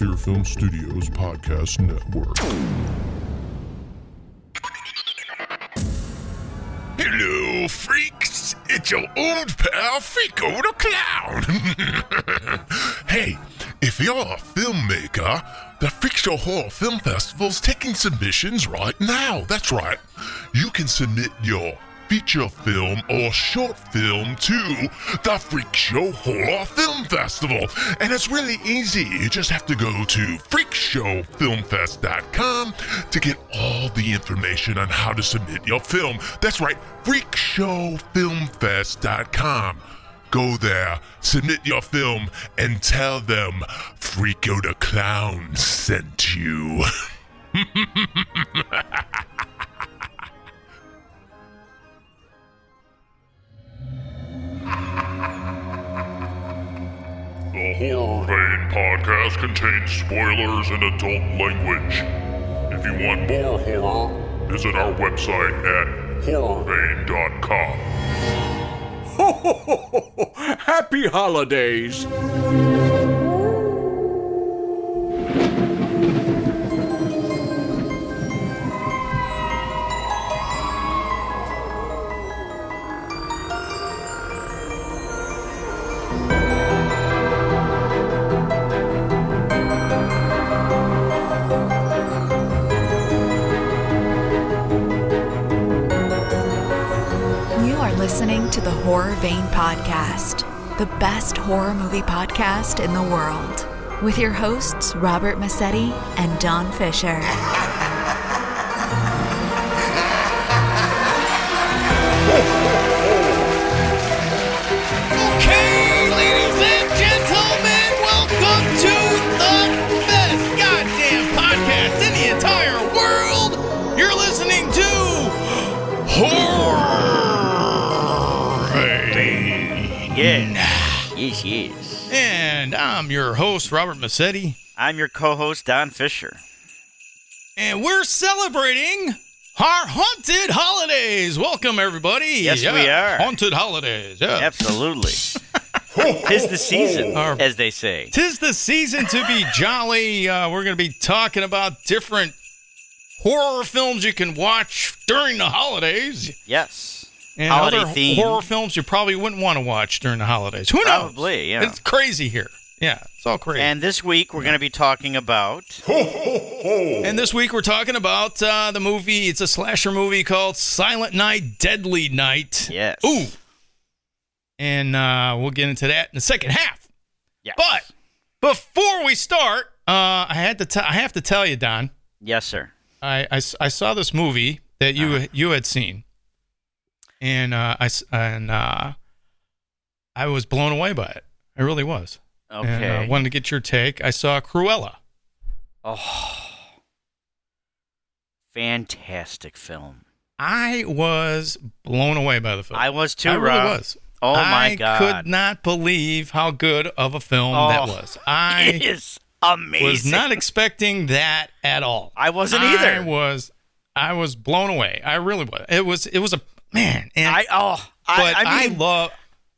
Fear Film Studios Podcast Network. Hello, freaks! It's your old pal Fico the Clown! hey, if you're a filmmaker, the Freak Show Horror Film Festival's taking submissions right now. That's right. You can submit your feature film or short film to the Freak Show Horror Film Festival. And it's really easy. You just have to go to freakshowfilmfest.com to get all the information on how to submit your film. That's right, freakshowfilmfest.com. Go there, submit your film, and tell them Freako the Clown sent you. The Horror Vein podcast contains spoilers and adult language. If you want more horror, visit our website at horrorvein.com. Ho, ho, ho, ho, ho. Happy holidays! Listening to the Horror Vein Podcast, the best horror movie podcast in the world, with your hosts, Robert Massetti and Don Fisher. Yes. And I'm your host, Robert Massetti, I'm your co-host Don Fisher. and we're celebrating our haunted holidays. Welcome, everybody. Yes, we are. Haunted holidays. Yeah. Absolutely. Tis the season, Our- as they say. Tis the season to be jolly. Uh, we're going to be talking about different horror films you can watch during the holidays Yes. And Holiday other theme. horror films you probably wouldn't want to watch during the holidays. Who knows? Probably, yeah. It's crazy here. Yeah, it's all crazy. And, And this week we're going to be talking about And this week we're talking about uh, the movie. It's a slasher movie called Silent Night, Deadly Night. yes. Ooh. And uh, we'll get into that in the second half. Yes. But before we start, uh, I had to. T- I have to tell you, Don. yes, sir. I I saw this movie that you Uh-huh. you had seen, and uh, I and uh, I was blown away by it. I really was. And Okay. uh, wanted to get your take. I saw Cruella. oh. Fantastic film. I was blown away by the film. I was too, I really Rob. was. Oh my I god. could not believe how good of a film that Oh, was. It I is amazing. was not expecting that at all. I wasn't either. I was I was blown away. I really was. It was it was a man. And I oh but I, I, I love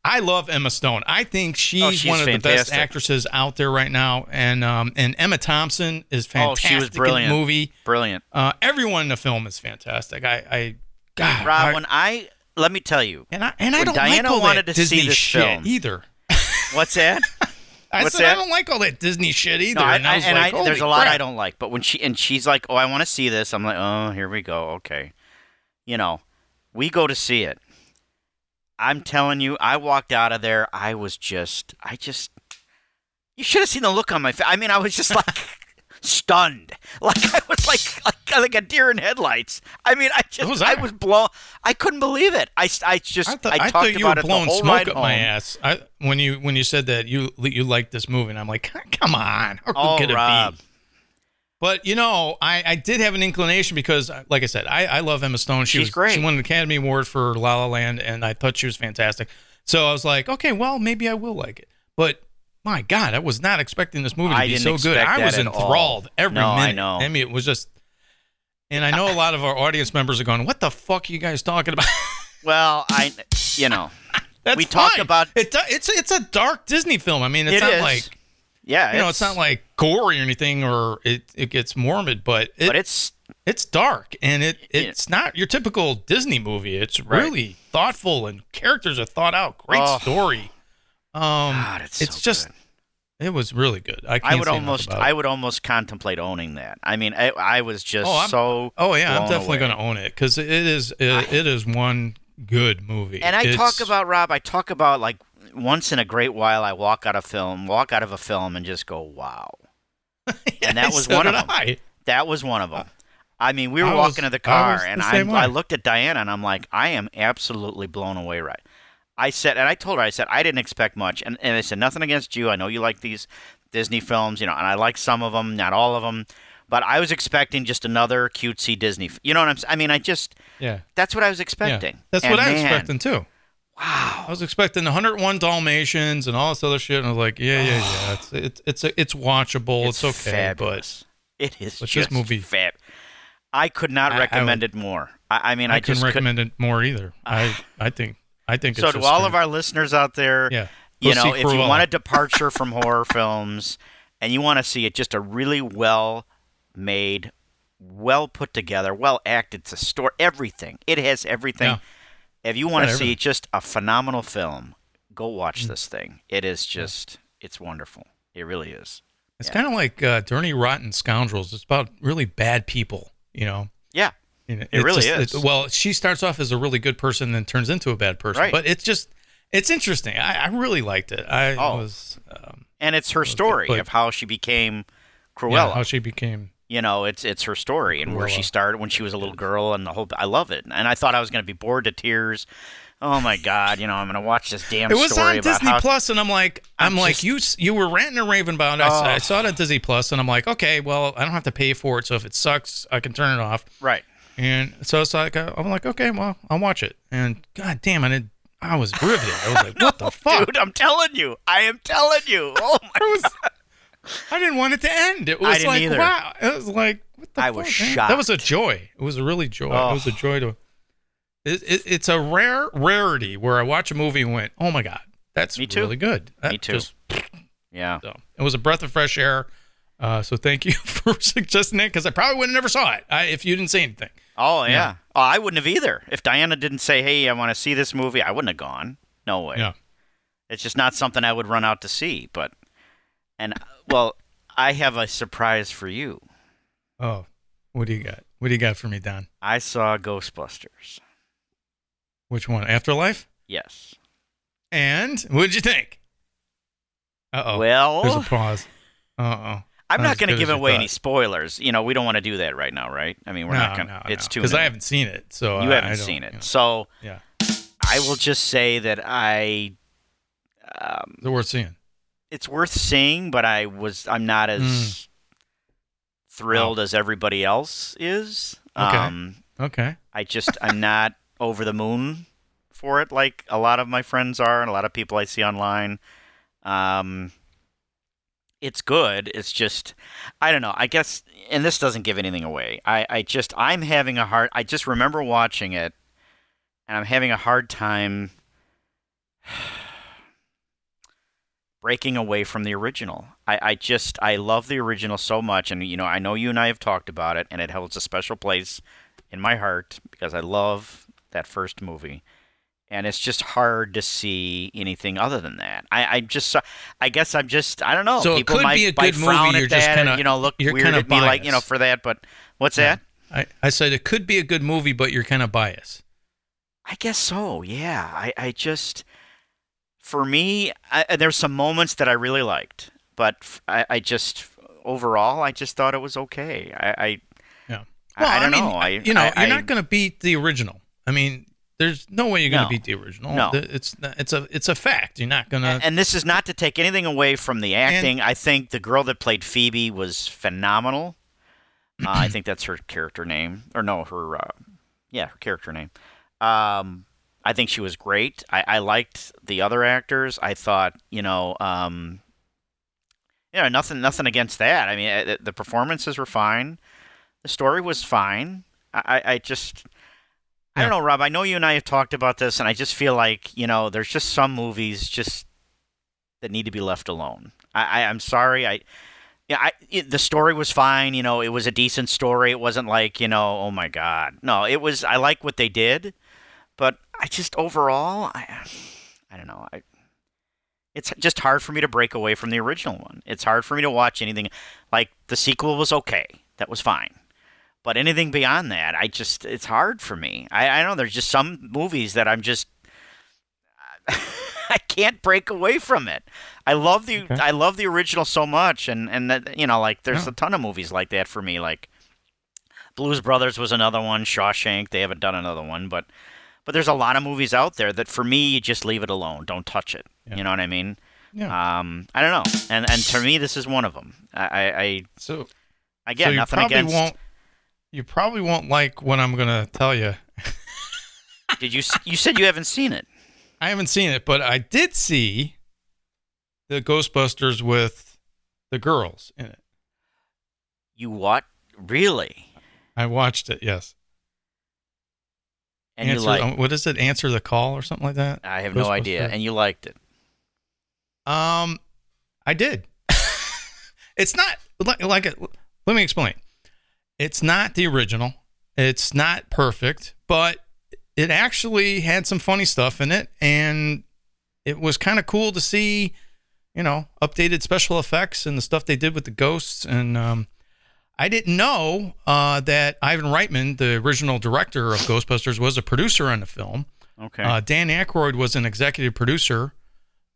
I love Emma Stone. I think she's, Oh, she's one of the best actresses out there right now. And um and Emma Thompson is fantastic. Oh, fantastic she was brilliant. in the movie. brilliant. Uh, everyone in the film is fantastic. I, I God, Rob, I- when I let me tell you, and I and I don't Diana like all wanted that to see Disney this shit film- either. what's that? I What's said I don't like all that Disney shit either. No, I, and I was and like, I, there's a lot crap. I don't like. But when she and she's like, "Oh, I want to see this," I'm like, "Oh, here we go. Okay." You know, we go to see it. I'm telling you, I walked out of there. I was just, I just, you should have seen the look on my face. I mean, I was just like stunned, like I was like, like like a deer in headlights. I mean, I just, was I I. was blown. I couldn't believe it. I, I just, I, I, thought I talked thought you about were it the blowing whole smoke up my ass. I, when you when you said that you you liked this movie, and I'm like, come on, how Oh, could it Rob. be? But you know, I, I did have an inclination because, uh, like I said, I, I love Emma Stone. She She's was great. She won an Academy Award for La La Land, and I thought she was fantastic. So I was like, okay, well, maybe I will like it. But my God, I was not expecting this movie to I be so good. I was at all. enthralled every No, I minute. know. I mean, it was just. And I know a lot of our audience members are going, "What the fuck are you guys talking about?" Well, I, you know. We talk about- it. It's it's a dark Disney film. I mean, it's It not is. like Yeah, you know, it's not like gory or anything, or it, it gets morbid, but it, but it's it's dark and it Yeah. it's not your typical Disney movie. It's Right. really thoughtful and characters are thought out. Great Oh. story. Um, God, it's, it's so just good. it was really good. I can't I would almost I would almost contemplate owning that. I mean, I, I was just Oh, so Oh yeah, I'm definitely going to own it because it is it, it is one good movie. And I It's- talk about Rob. I talk about like once in a great while, I walk out of film, walk out of a film, and just go, "Wow!" and that was so one of them. I. That was one of them. I mean, we were I walking was- to the I car, the and I. I looked at Diana, and I'm like, I am absolutely blown away. Right? I said, and I told her, I said, I didn't expect much, and, and I said, nothing against you. I know you like these Disney films, you know, and I like some of them, not all of them. But I was expecting just another cutesy Disney. You know what I'm saying? I mean, I just Yeah, that's what I was yeah. expecting. That's And what I was expecting too. Wow. I was expecting 101 Dalmatians and all this other shit, and I was like, yeah, yeah, yeah. It's it's it's it's watchable. It's, okay, fabulous. it is but just this movie- fab. I could not I- I recommend would- it more. I, I mean, but I, I, couldn't recommend it more either. I I think I think Could, it's so to all of our listeners out there, yeah. you know, if you want a departure from horror films and you want to see it, just a really well made, well put together, well acted, it's a story, everything. It has everything. Yeah. If you want to see just a phenomenal film, go watch Mm. this thing. It is just, it's wonderful. It really is. It's Yeah. kind of like uh, Dirty Rotten Scoundrels. It's about really bad people, you know. Yeah. You know, It really just- is. well, she starts off as a really good person, and then turns into a bad person. Right. But it's just, it's interesting. I, I really liked it. I Oh. was, um, And it's her story but- of how she became Cruella. yeah, how she became. You know it's it's her story and where she started when she was a little girl and the whole i love it and i thought i was going to be bored to tears oh my god you know i'm going to watch this damn It was on Disney how Plus, and I'm like, I'm, I'm like, just- you you were ranting and raving about it. Oh. I saw it on Disney Plus, and I'm like, okay, well, I don't have to pay for it, so if it sucks, I can turn it off. right And so it's like, I'm like, okay, well, I'll watch it. And god damn it, I was riveted. I was like, what the fuck? dude i'm telling you i am telling you oh my I didn't want it to end. It was didn't like, either. wow. It was like, what the I fuck, was man? shocked. That was a joy. It was a really joy. It was a Oh. joy to. It, it, it's a rare rarity where I watch a movie and went, oh my god, that's Me too. really good. That Me too. just- yeah so it was a breath of fresh air. Uh, so thank you for suggesting it because I probably would have never saw it I, if you didn't say anything. oh yeah, Yeah. oh i wouldn't have either if diana didn't say hey i want to see this movie i wouldn't have gone no way Yeah. it's just not something i would run out to see but and well i have a surprise for you Oh, what do you got? What do you got for me, Don? i saw ghostbusters Which one? Afterlife. yes And what did you think? Uh oh. well There's a pause. Uh oh. I'm Not not going to give away thought. any spoilers. You know, we don't want to do that right now, right? I mean, we're no, not going to. no, it's no. too because I haven't seen it. So You I- haven't I seen it, you know. so Yeah. I will just say that I. Um, it worth seeing? It's worth seeing, but I was. I'm not as Mm. thrilled as everybody else is. Okay. Um, Okay. I just. I'm not over the moon for it, like a lot of my friends are, and a lot of people I see online. Um, it's good. It's just, I don't know. I guess, and this doesn't give anything away. I, I just, I'm having a hard. I just remember watching it, and I'm having a hard time breaking away from the original. I, I just, I love the original so much, and you know, I know you and I have talked about it, and it holds a special place in my heart because I love that first movie. And it's just hard to see anything other than that. I, I just, uh, I guess I'm just, I don't know. So it could might, be a good movie, you're just kinda- you know, look you're weird at me, like you know, for that. But what's Yeah. that? I, I said it could be a good movie, but you're kind of biased. I guess so. Yeah. I, I just, for me, I, and there's some moments that I really liked, but I just overall, I just thought it was okay. I, I, Yeah. I, I don't mean, know. I, you know, I, you're I- not going to beat the original. I mean, there's no way you're going to No. beat the original. No. It's it's a it's a fact. You're not going to. and, and this is not to take anything away from the acting. I think the girl that played Phoebe was phenomenal. Uh, I think that's her character name, or no, her uh, yeah, her character name. Um, I think she was great. I, I liked the other actors. I thought, you know, um, you know, nothing, nothing against that. I mean, uh, the, the performances were fine. The story was fine. I, I, just, I don't know, Rob. I know you and I have talked about this, and I just feel like, you know, there's just some movies just that need to be left alone. I, I I'm sorry. I yeah, I it, the story was fine. You know, it was a decent story. It wasn't like you know, oh my god. No, it was. I like what they did, but I just overall, I I don't know. I it's just hard for me to break away from the original one. It's hard for me to watch anything like the sequel was okay. That was fine. But anything beyond that, I just it's hard for me. I, I know there's just some movies that I'm just I can't break away from it. I love the Okay. I love the original so much, and and that, you know like there's Yeah. a ton of movies like that for me. Like Blues Brothers was another one. Shawshank they haven't done another one, but but there's a lot of movies out there that for me you just leave it alone. Don't touch it. Yeah. You know what I mean? Yeah. Um, I don't know, and and to me this is one of them. I I, I so again so you nothing probably against. won't you probably won't like what I'm gonna tell you. Did you you said you haven't seen it? I haven't seen it, but I did see the Ghostbusters with the girls in it. You what? Really? I watched it. Yes. And Answer, you like? um, what is it? Answer the call or something like that. I have no idea. And you liked it. Um, I did. it's not like, like it, let me explain. It's not the original. It's not perfect, but it actually had some funny stuff in it, and it was kind of cool to see, you know, updated special effects and the stuff they did with the ghosts. And um, I didn't know uh, that Ivan Reitman, the original director of Ghostbusters, was a producer on the film. Okay. Uh, Dan Aykroyd was an executive producer.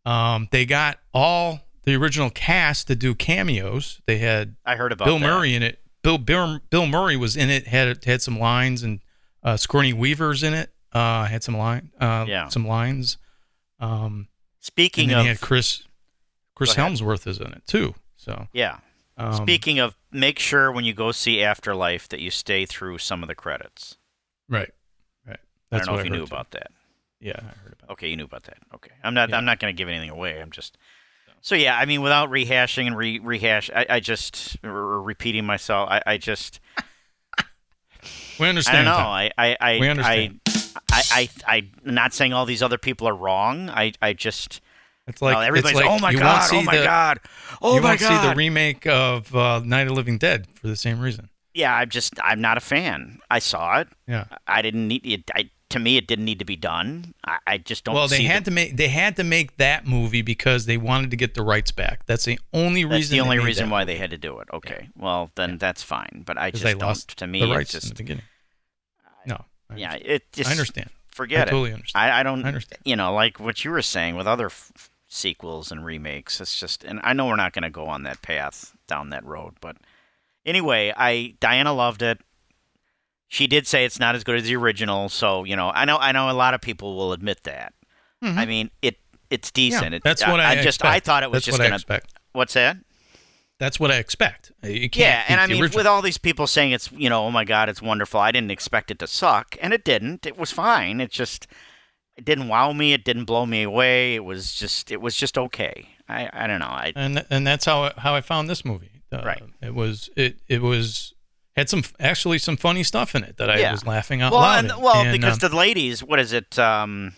Um, they got all the original cast to do cameos. They had I heard about Bill that. Murray in it. Bill, Bill Bill Murray was in it. had had some lines, and uh, Sigourney Weaver's in it. Uh, had some line, uh, Yeah. some lines. Um, Speaking of he had Chris Chris. Hemsworth is in it too. So yeah. um, Speaking of, make sure when you go see Afterlife that you stay through some of the credits. right, right. I That's don't know what if you knew too. about that. Yeah, I heard about. Okay, you knew about that. Okay, I'm not. Yeah. I'm not going to give anything away. I'm just. So yeah, I mean, without rehashing and re- rehash, I, I just or repeating myself. I, I just. We understand. I understand. don't know. I. I. I. We I, understand. I, I, I, am not saying all these other people are wrong. I, I just, It's like no, everybody's, it's like oh my you won't god, oh my the- god, oh you my won't god. see the remake of uh, Night of the Living Dead for the same reason. yeah, I'm just, I'm not a fan. I saw it. Yeah. I didn't need it. I, to me, it didn't need to be done. I, I just don't. well, they see had the, to make they had to make that movie because they wanted to get the rights back. That's the only That's reason. the only reason why movie, they had to do it. Okay, well then that's fine. But I just they don't. lost to me, the it's rights in just the beginning. No, I yeah. understand. It just I understand. Forget I it. totally understand. I, I don't. I understand. You know, like what you were saying with other f- sequels and remakes. It's just, and I know we're not going to go on that path down that road, but anyway, I Diana loved it. She did say it's not as good as the original, so you know, I know, I know, a lot of people will admit that. I mean, it it's decent. Mm-hmm. Yeah, It- that's what I, just I thought it was That's just what gonna. What's that? That's what I expect. You can't Yeah, and I mean, original. with all these people saying it's, you know, oh my God, it's wonderful. I didn't expect it to suck, and it didn't. It was fine. It just, it didn't wow me. It didn't blow me away. It was just, it was just okay. I, I don't know. I, and and that's how how I found this movie. Uh, Right. It was it it was had some actually some funny stuff in it that I Yeah. was laughing out well, loud. and, at. well, And, because um, the ladies, what is it? Um,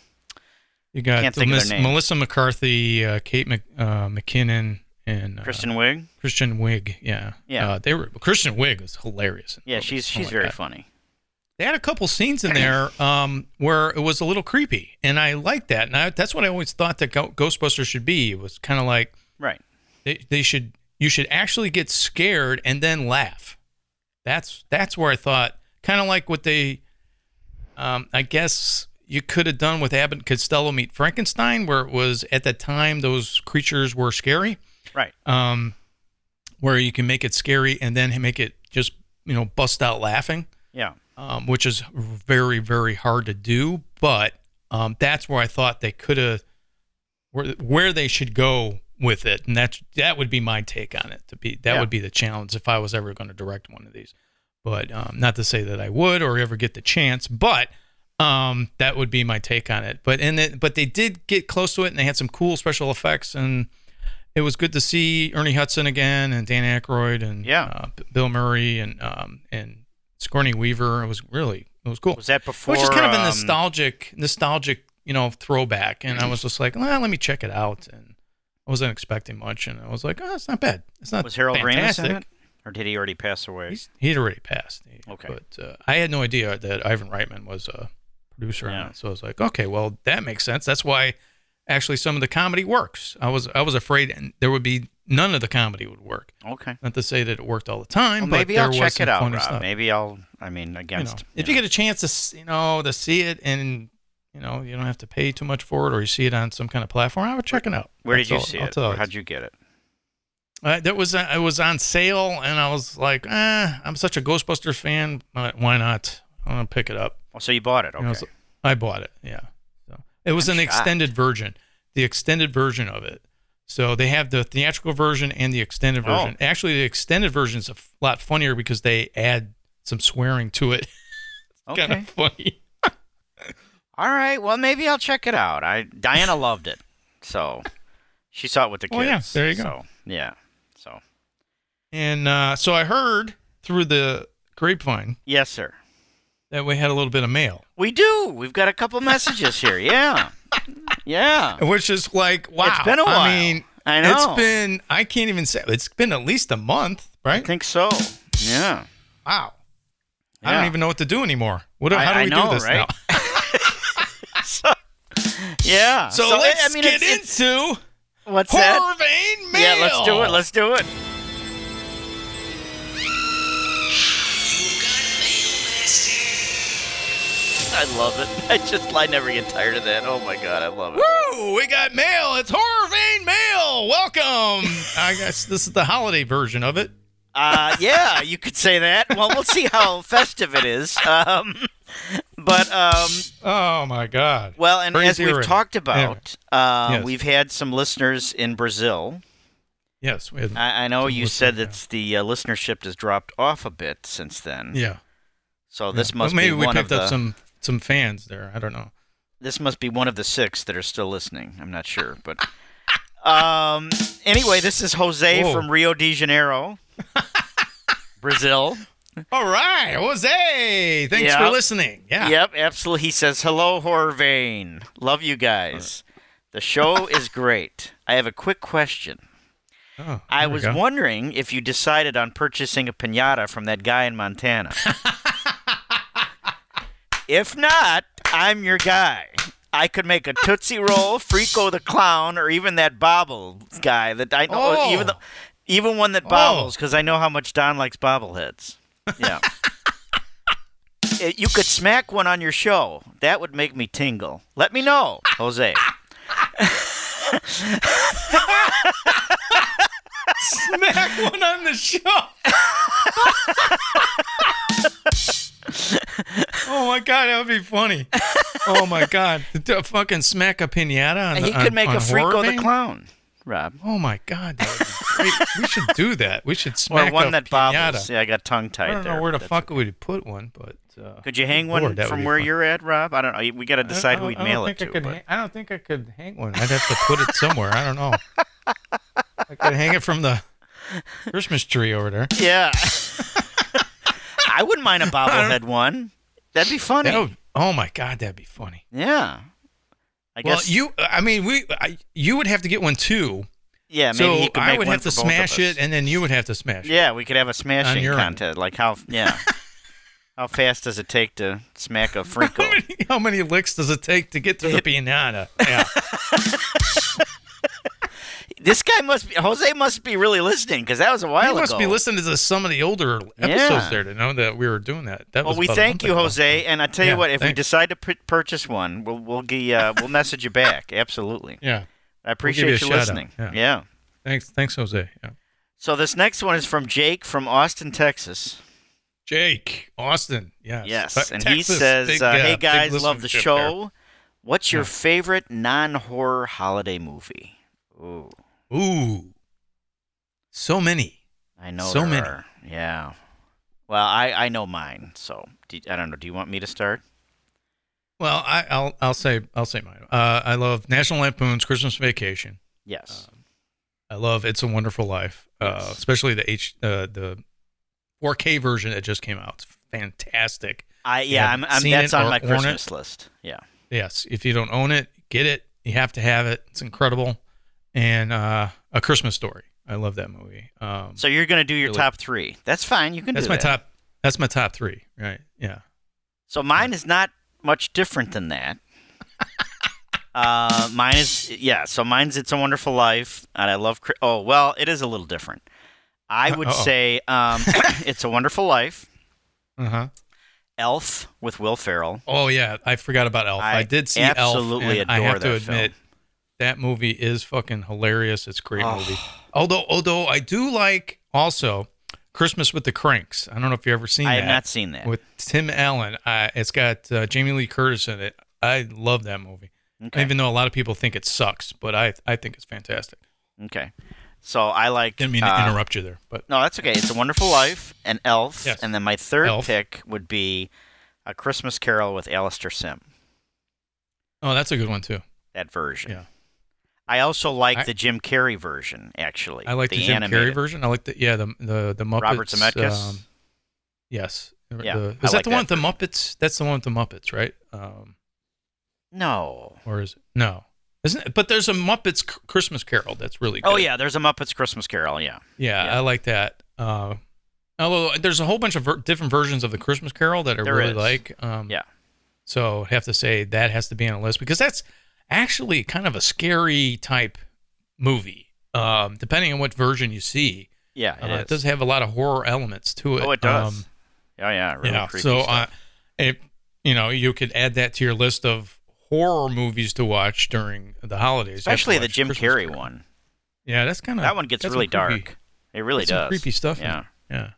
you got can't the think of their Miss- Melissa McCarthy, uh, Kate Mc, uh, McKinnon, and uh, Kristen Wiig. Kristen Wiig. Yeah, Yeah. Uh, they were Kristen Wiig was hilarious. Yeah, she's she's very funny. They had a couple scenes in there um, where it was a little creepy, and I liked that. And I, that's what I always thought that Go- Ghostbusters should be. It was kind of like Right. they, they should you should actually get scared and then laugh. That's that's where I thought kind of like what they um, I guess you could have done with Abbott Costello meet Frankenstein, where it was at the time those creatures were scary, Right. um, where you can make it scary and then make it just you know bust out laughing Yeah. Um, which is very very hard to do. But um, that's where I thought they could have where where they should go with it, and that's that would be my take on it. To be that Yeah. would be the challenge if I was ever going to direct one of these. But um, not to say that I would or ever get the chance, but um, that would be my take on it. But and it, but they did get close to it, and they had some cool special effects, and it was good to see Ernie Hudson again, and Dan Aykroyd, and Yeah. uh, Bill Murray, and um, and Sigourney Weaver. It was really it was cool. Was that before? Which is kind of a um, nostalgic, nostalgic, you know, throwback. And I was just like, well, let me check it out. And I wasn't expecting much, and I was like, oh, it's not bad. It's not Was Harold Ramis in it, or did he already pass away? He's, he'd already passed. Okay. But uh, I had no idea that Ivan Reitman was a producer Yeah. on it. So I was like, okay, well, that makes sense. That's why actually some of the comedy works. I was I was afraid there would be none of the comedy would work. Okay. Not to say that it worked all the time, Well, but maybe there I'll was check some it out, Rob. stuff. Maybe I'll. I mean, You know, against. if you get a chance to you know to see it and you know you don't have to pay too much for it, or you see it on some kind of platform, I would check it out. where That's did you all- see I'll it? tell you. how'd you get it? Uh, that was uh, it was on sale, and I was like, eh, I'm such a Ghostbusters fan. Why not? I'm gonna pick it up. Oh, so you bought it? You know, Okay. so I bought it. Yeah. So it was I'm an shocked. extended version, the extended version of it. So they have the theatrical version and the extended Oh. version. Actually, the extended version is a f- lot funnier because they add some swearing to it. okay. kind of funny. All right. Well, maybe I'll check it out. I Diana loved it, so she saw it with the kids. Oh, yeah. There you go. So, yeah. So And uh, so I heard through the grapevine yes, sir. that we had a little bit of mail, We do. We've got a couple messages here. Yeah. Yeah. which is like, wow. It's been a while. I mean, I know. it's been, I can't even say, it's been at least a month, right? I think so. Yeah. Wow. I don't even know what to do anymore. What, how do I we know, do this right? now? So, yeah. So, I- let's I mean, get it's, it's, into what's horror that? vein mail. Yeah, let's do it. Let's do it. I love it. I just I never get tired of that. Oh my god, I love it. Woo! We got mail. It's horror vein mail. Welcome. I guess this is the holiday version of it. Uh, yeah, you could say that. Well, we'll see how festive it is. Um, but um, Oh my God. well, and as we've already. talked about, uh, Yes. we've had some listeners in Brazil. Yes. I, I know you said yeah. that the uh, listenership has dropped off a bit since then. yeah. So this Yeah. must Well, maybe be we one picked of up the some some fans there. I don't know. this must be one of the six that are still listening. I'm not sure, but um, anyway, this is Jose Whoa. from Rio de Janeiro, Brazil. All right, Jose. Thanks Yeah. for listening. Yeah. Yep, absolutely. He says, "Hello, horror vein. Love you guys. The show is great. I have a quick question. Oh, I was wondering if you decided on purchasing a pinata from that guy in Montana. if not, I'm your guy. I could make a Tootsie Roll, Frico the Clown, or even that Bobble guy that I know, Oh. even the, even one that bobbles, because I know how much Don likes bobbleheads. Yeah. Eh, you could smack one on your show. That would make me tingle. Let me know, Jose. Smack one on the show. Oh my god, that would be funny. Oh my god, to fucking smack a pinata on And he could on- make on a Horror the Clown, Rob. Oh my god, that would be great. we should do that. We should Or smack one a that pinata. bobbles. Yeah, I got tongue tied I don't there. know where the fuck okay. we'd put one, but uh, Could you hang one Lord, from where fun. you're at, Rob? I don't know. We got to decide who we'd mail it to. I, hang, I don't think I could hang one. I'd have to put it somewhere. I don't know. I could hang it from the Christmas tree over there. Yeah. I wouldn't mind a bobblehead one. That'd be funny. That would, oh my god, that'd be funny. yeah. I guess Well, guess you, I mean, we, I, you would have to get one too. Yeah, maybe so he could I would one have to for both of smash it, and then you would have to smash it. Yeah, we could have a smashing contest. Like how? Yeah. how fast does it take to smack a How Frico? many, how many licks does it take to get to the pinata? Yeah. This guy must be Jose must be really listening because that was a while ago. must be listening to some of the older episodes Yeah. there to know that we were doing that. That Well, we thank you, ago. Jose, and I tell you what, if we decide to pr- purchase one, we'll we'll uh, we'll message you back. Absolutely, Yeah. I We'll appreciate you you listening. yeah. yeah. Thanks, thanks, Jose. Yeah. So this next one is from Jake from Austin, Texas. Jake Austin. Yes. Yes, and he says, big, uh, "Hey guys, love the show. What's your favorite non-horror holiday movie?" Ooh, there. Ooh. So many. I know So there many. are. Yeah. Well, I I know mine. So do, I don't know. Do you want me to start? Well, I, I'll I'll say I'll say mine. Uh, I love National Lampoon's Christmas Vacation. Yes. I love It's a Wonderful Life, uh, Yes. especially the H uh, the 4K version that just came out. It's fantastic. I yeah. I'm, I'm that's on my own it? Christmas list. Yeah. Yes, if you don't own it, get it. You have to have it. It's incredible. And uh, A Christmas Story. I love that movie. Um, So you're gonna do your Really? top three. That's fine. You can that's do my that. top. That's my top three. Right? Yeah. So mine is not much different than that. uh, mine is yeah. So mine's "It's a Wonderful Life," and I love. Oh well, it is a little different. I would Uh-oh. say um, "It's a Wonderful Life," Uh huh. "Elf" with Will Ferrell. Oh yeah, I forgot about Elf. I, I did see absolutely Elf, I adore have to that admit film. That movie is fucking hilarious. It's a great Oh. movie. Although, although I do like also Christmas with the Cranks. I don't know if you have ever seen I that have not seen that. with Tim Allen. Uh, it's got uh, Jamie Lee Curtis in it. I love that movie. Okay. Even though a lot of people think it sucks, but I I think it's fantastic. Okay. So I like. Didn't mean to uh, interrupt you there, but No, that's okay. It's a Wonderful Life and Elf, Yes. and then my third Elf. pick would be A Christmas Carol with Alastair Sim. oh, that's a good one too. That version. Yeah. I also like I- the Jim Carrey version. Actually, I like the, Jim animated. Carrey version. I like the yeah the the the Muppets. Robert Zemeckis. um, yes. Yeah, The- I is that like the one that with the Muppets? That's the one with the Muppets, right? Um, no. or is it no? Isn't it? But there's a Muppets C- Christmas Carol that's really good. Oh yeah, there's a Muppets Christmas Carol. Yeah. yeah, yeah. I like that. Uh, although there's a whole bunch of ver- different versions of the Christmas Carol that I There really is. like. Um, Yeah. So I have to say that has to be on a list because that's actually kind of a scary type movie. Um, depending on what version you see, Yeah, it uh, it does have a lot of horror elements to it. oh, it does. Um, oh yeah, really yeah. creepy So, uh, if you know, you could add that to your list of horror movies to watch during the holidays. You have to especially the Jim Christmas Carrey one. Yeah, that's kind of That one gets really some creepy- dark. It really does. creepy stuff. Yeah. it. Yeah.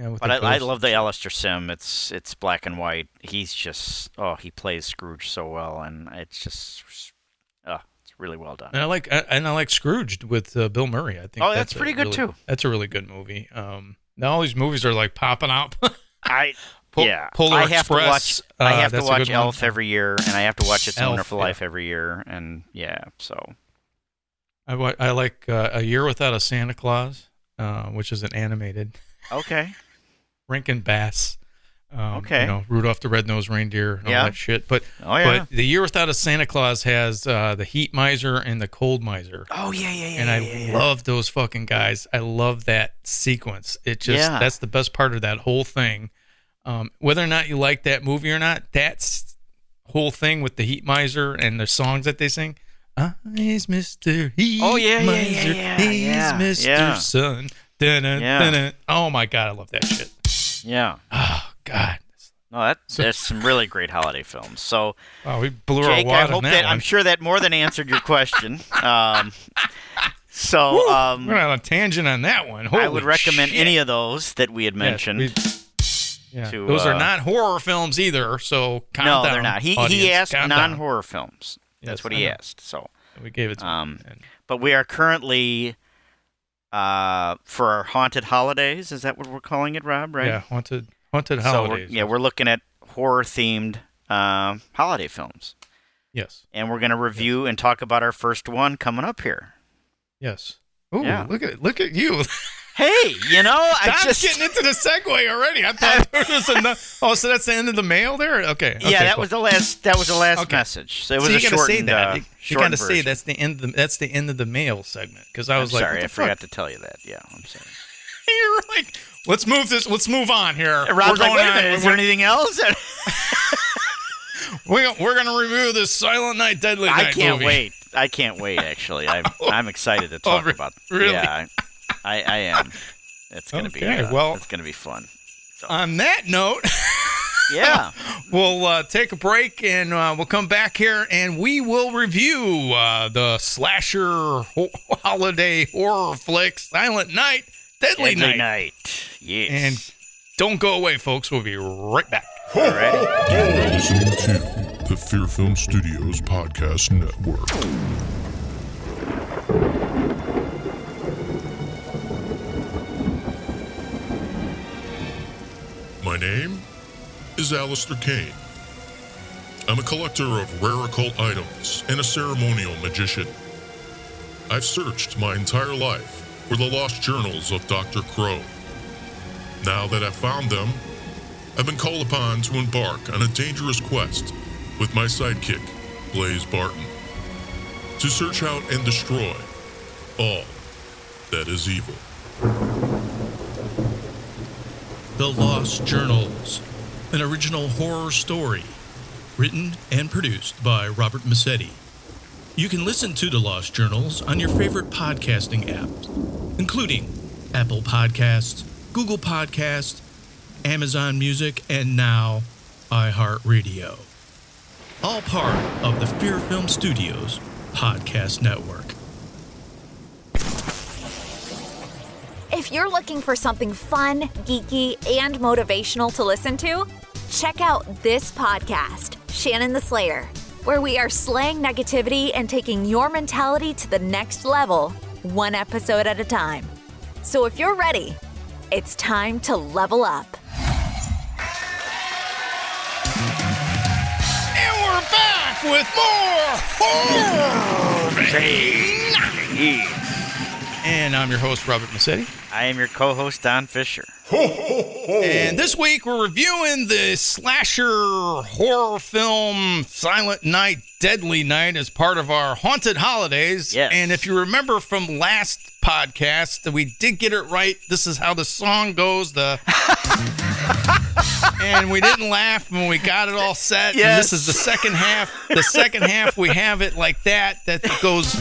Yeah. But I, I love the. Alastair Sim. It's it's black and white. He's just oh he plays Scrooge so well, and it's just oh it's really well done. And I like I- and I like Scrooged with uh, Bill Murray. I think Oh, that's a pretty good, really- too. That's a really good movie. Um, now all these movies are like popping up. I yeah, Polar I have Express, to watch. I uh, have to watch good one. Elf every year, and I have to watch It's a Wonderful yeah. Life every year, and yeah, so I, I like uh, A Year Without a Santa Claus, uh, which is an animated. okay, Rankin Bass. Um, Okay. You know, Rudolph the Red-Nosed Reindeer and all that shit. But oh yeah, but The Year Without a Santa Claus has uh, the Heat Miser and the Cold Miser. oh yeah, yeah, yeah, and I yeah, yeah, yeah. love those fucking guys. I love that sequence. It just Yeah. that's the best part of that whole thing. Um, whether or not you like that movie or not, that's whole thing with the Heat Miser and the songs that they sing. He's Mr. Heat Oh, yeah, yeah, yeah, Miser. yeah, He's yeah, Mr. yeah. Sun. Dun-dun, Yeah. dun-dun. Oh my god, I love that shit. Yeah. Oh god. No, that there's some really great holiday films. So Oh, we blew Jake, our I wad on hope that, that. I'm sure that more than answered your question. Um, so Woo, um, we're on a tangent on that one. I would recommend shit. any of those that we had Yes, mentioned. we- yeah, to, those are uh, not horror films either. So no, down, they're not. He audience, he asked calm non-horror films. That's Yes, what I he asked. So, We gave it to Um, him. But we are currently uh, for our haunted holidays. Is that what we're calling it, Rob? Right. Yeah, haunted haunted holidays. So we're, yeah, we're looking at horror-themed uh, holiday films, yes, and we're going to review and talk about our first one coming up here. yes. Ooh, Yeah. look at look at you. Hey, you know, I just getting into the segue already. I thought there was enough. Oh, so that's the end of the mail there. Okay. okay yeah, that cool. was the last. That was the last Okay. message. So it was so a you gotta shortened. say that. Uh, you, gotta say that's the end. Of the, that's the end of the mail segment because I I'm was like, sorry, I fuck? forgot to tell you that. Yeah, I'm sorry. You're like, let's move this. Let's move on here. We're like, going wait a on- is there anything else? we, we're gonna review this Silent Night, Deadly Night I can't movie. wait. I can't wait. Actually, I'm I'm excited to talk Oh, about. really? Yeah, I, I, I am. It's gonna be. Okay, Uh, well- it's gonna be fun. On that note. Yeah. We'll uh, take a break and uh, we'll come back here and we will review uh, the slasher ho- holiday horror flick Silent Night, Deadly, Deadly Night. night. Yes. And don't go away, folks. We'll be right back. Alrighty. You're listening to the Fear Film Studios Podcast Network. My name is Alistair Kane. I'm a collector of rare occult items and a ceremonial magician. I've searched my entire life for the lost journals of Dr. Crow. Now that I've found them, I've been called upon to embark on a dangerous quest with my sidekick, Blaze Barton, to search out and destroy all that is evil. The Lost Journals, an original horror story, written and produced by Robert Massetti. You can listen to The Lost Journals on your favorite podcasting apps, including Apple Podcasts, Google Podcasts, Amazon Music, and now iHeartRadio. All part of the Fear Film Studios podcast network. If you're looking for something fun, geeky, and motivational to listen to, check out this podcast, Shannon the Slayer, where we are slaying negativity and taking your mentality to the next level, one episode at a time. So if you're ready, it's time to level up. And we're back with more horror. And I'm your host, Robert Massetti. I am your co-host Don Fisher. And this week we're reviewing the slasher horror film Silent Night, Deadly Night as part of our Haunted Holidays. Yes. And if you remember from last podcast, we did get it right. This is how the song goes. The and we didn't laugh when we got it all set. And Yes. this is the second half. The second half we have it like that. That goes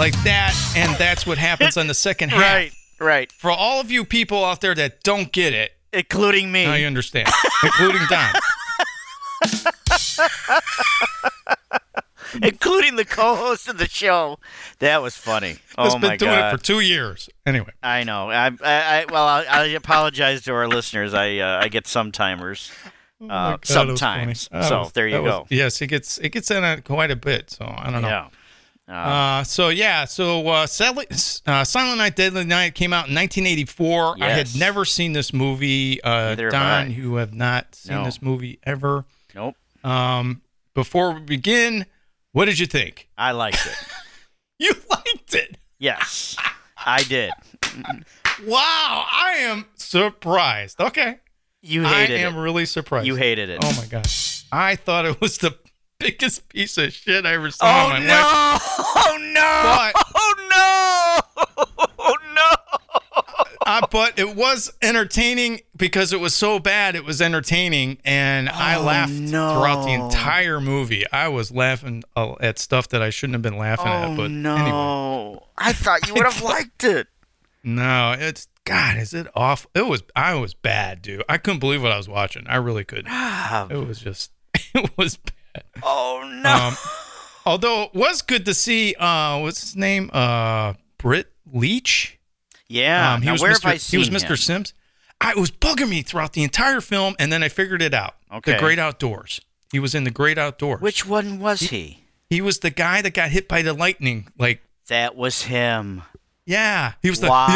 like that, and that's what happens on the second half. Right, right. For all of you people out there that don't get it, Including me. I understand, including Don. including the co-host of the show. That was funny. Oh Has my been doing god! it for two years. Anyway, I know. I, I, I well, I, I apologize to our listeners. I, uh, I get some timers. Oh Uh, sometimes. So there you go. yes, it gets it gets in it quite a bit. So I don't know. Yeah. Uh, Uh, so yeah, so uh, Silent, uh, Silent Night, Deadly Night came out in 1984. I had never seen this movie. Uh, Neither Don, you have not seen No. this movie ever. nope. Um, before we begin, what did you think? I liked it. You liked it. Yes, I did. Wow, I am surprised. Okay, You hated it. I am it. really surprised. You hated it. Oh my gosh. I thought it was the biggest piece of shit I ever saw Oh in my no! life. Oh no! But- Oh no! Oh no! uh, but it was entertaining because it was so bad. It was entertaining, and I Oh, laughed no. throughout the entire movie. I was laughing at stuff that I shouldn't have been laughing Oh at. But no! anyway, I thought you would have liked it. no, it's God. Is it awful? It was. I was bad, dude. I couldn't believe what I was watching. I really couldn't. It was just. It was bad. Oh no! Um, although it was good to see. Uh, what's his name? Uh, Britt Leach. yeah. Um, he was where Mr. have I he was Mr. him? Sims. I it was bugging me throughout the entire film, and then I figured it out. Okay. The Great Outdoors. He was in the Great Outdoors. Which one was he? he was the guy that got hit by the lightning. Like, That was him yeah, he was the Wow.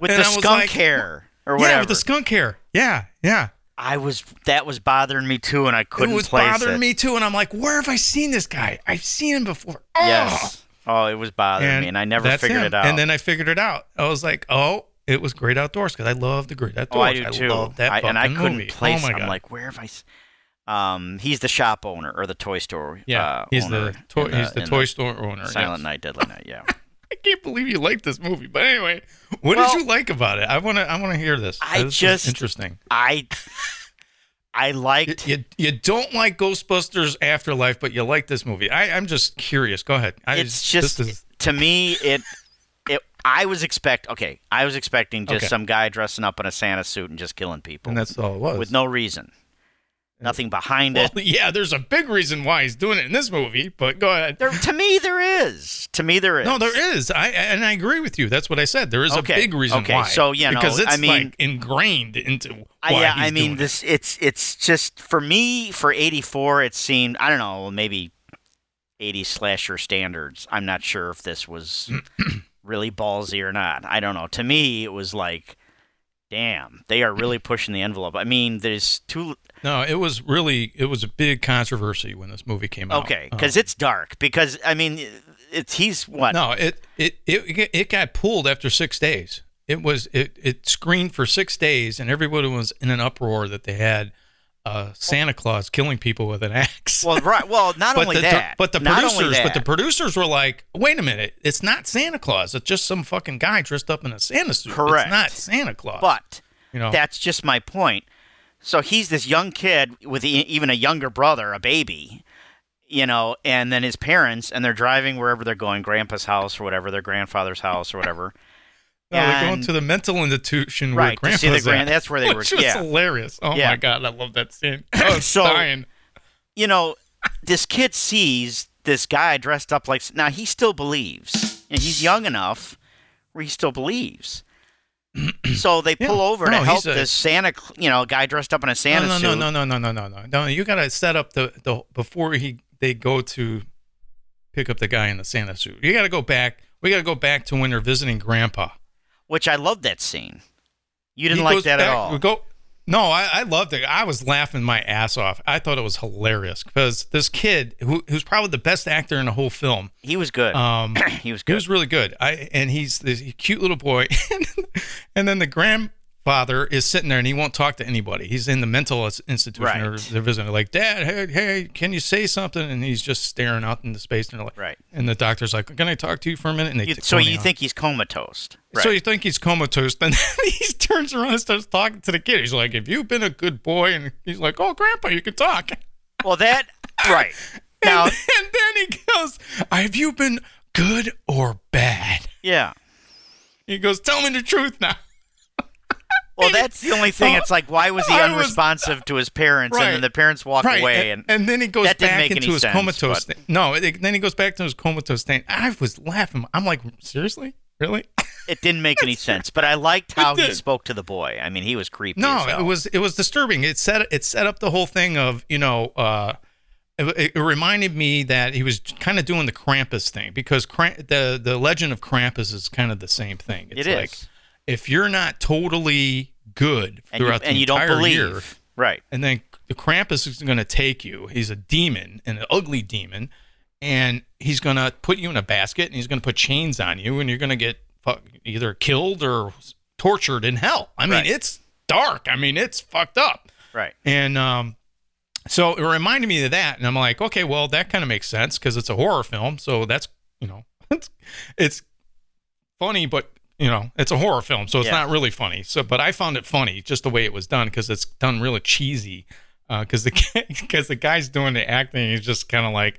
with the skunk like, hair or whatever. Yeah, with the skunk hair. Yeah, yeah. I was that was bothering me too, and I couldn't it was place bothering it. me too, and I'm like, where have I seen this guy? I've seen him before. Oh! Yes. Oh, it was bothering me, and I never figured him. it out. And then I figured it out. I was like, oh, it was Great Outdoors because I love the Great Outdoors. oh, I do too. love that I, and I couldn't movie. place. Oh my God. I'm like, where have I? s- Um, he's the shop owner or the toy store. Yeah, uh, he's owner the toy, in he's the toy store owner. Silent yes. Night, Deadly Night. Yeah. I can't believe you like this movie. But anyway, what Well- did you like about it? I want to. I want to hear this. I uh, This just- interesting. I I You, liked. you you don't like Ghostbusters Afterlife, but you like this movie. I, I'm just curious. Go ahead. I it's just this is- to me it it I was expect okay I was expecting just Okay. some guy dressing up in a Santa suit and just killing people and that's all it was. with no reason, nothing behind well, it. yeah, there's a big reason why he's doing it in this movie. But go ahead. There, to me, there is. To me, there is. No, there is. I and I agree with you. That's what I said. There is Okay, a big reason okay, why. so, you know, because it's I mean- like ingrained into. I, why yeah, he's I mean this. It's it's just for me for '84. It seemed I don't know maybe '80 slasher standards. I'm not sure if this was really ballsy or not. I don't know. To me, it was like, damn, they are really pushing the envelope. I mean, there's two. No, it was really it was a big controversy when this movie came out. Okay, Um, because it's dark. Because I mean, it's he's what? No, it, it it it got pulled after six days. It was it it screened for six days, and everybody was in an uproar that they had uh, Santa Claus killing people with an axe. Well, right. Well, not only the, that, but the producers, but the producers were like, "Wait a minute, it's not Santa Claus. It's just some fucking guy dressed up in a Santa suit. Correct. It's not Santa Claus." But you know, that's just my point. So he's this young kid with even a younger brother, a baby, you know, and then his parents, and they're driving wherever they're going, grandpa's house or whatever, their grandfather's house or whatever. No, they're going to the mental institution Right, where to see the grand- at, that's where they were- yeah. hilarious. Oh Yeah. my god, I love that scene. Was oh, So- dying. you know, this kid sees this guy dressed up like. Now he still believes, and he's young enough where he still believes. so they pull Yeah. over No, to help a- this Santa, you know, guy dressed up in a Santa no, no, suit. no, no, no, no, no, no, no, no. You got to set up the the before he they go to pick up the guy in the Santa suit. You got to go back. We got to go back to when they're visiting Grandpa. Which I love that scene. You didn't He like that at all. Go, no, I, I loved it. I was laughing my ass off. I thought it was hilarious because this kid, who, who's probably the best actor in the whole film, He was good. um, he was good. he was really good. I and he's this cute little boy, and then the grandfather is sitting there and he won't talk to anybody. He's in the mental ins- institution or Right. they're visiting. Like, Dad, hey, hey, can you say something? And he's just staring out into space. And they're like, Right. And the doctor's like, Can I talk to you for a minute? And they You- so you on. think he's comatose? Right. So you think he's comatose, then he turns around and starts talking to the kid. He's like, "If you've been a good boy," and he's like, "Oh, Grandpa, you can talk." well, that right now, and, and then he goes, "Have you been good or bad?" yeah. He goes, "Tell me the truth now." Well, that's the only thing. It's like, why was he I was- unresponsive to his parents, Right. and then the parents walk away, and, and, then he goes that didn't back make into his sense, comatose. but- Thing. No, it, then he goes back to his comatose thing. I was laughing. I'm like, seriously, really? it didn't make any sense. But I liked how he did. spoke to the boy. I mean, he was creepy. No, as hell. it was it was disturbing. It set it set up the whole thing of you know. uh it, it reminded me that he was kind of doing the Krampus thing because Kramp, the the legend of Krampus is kind of the same thing. It's It is. like if you're not totally good and you, throughout and the you don't entire believe, year, right? and then the Krampus is going to take you. He's a demon, an ugly demon, and he's going to put you in a basket and he's going to put chains on you, and you're going to get fuck, either killed or tortured in hell. I mean, Right. it's dark. I mean, it's fucked up. Right. And um, so it reminded me of that, and I'm like, okay, well, that kind of makes sense because it's a horror film, so that's you know, it's it's funny, but you know, it's a horror film, so it's Yeah. not really funny. So, but I found it funny just the way it was done because it's done really cheesy. Because the because the guy's doing the acting, he's just kind of like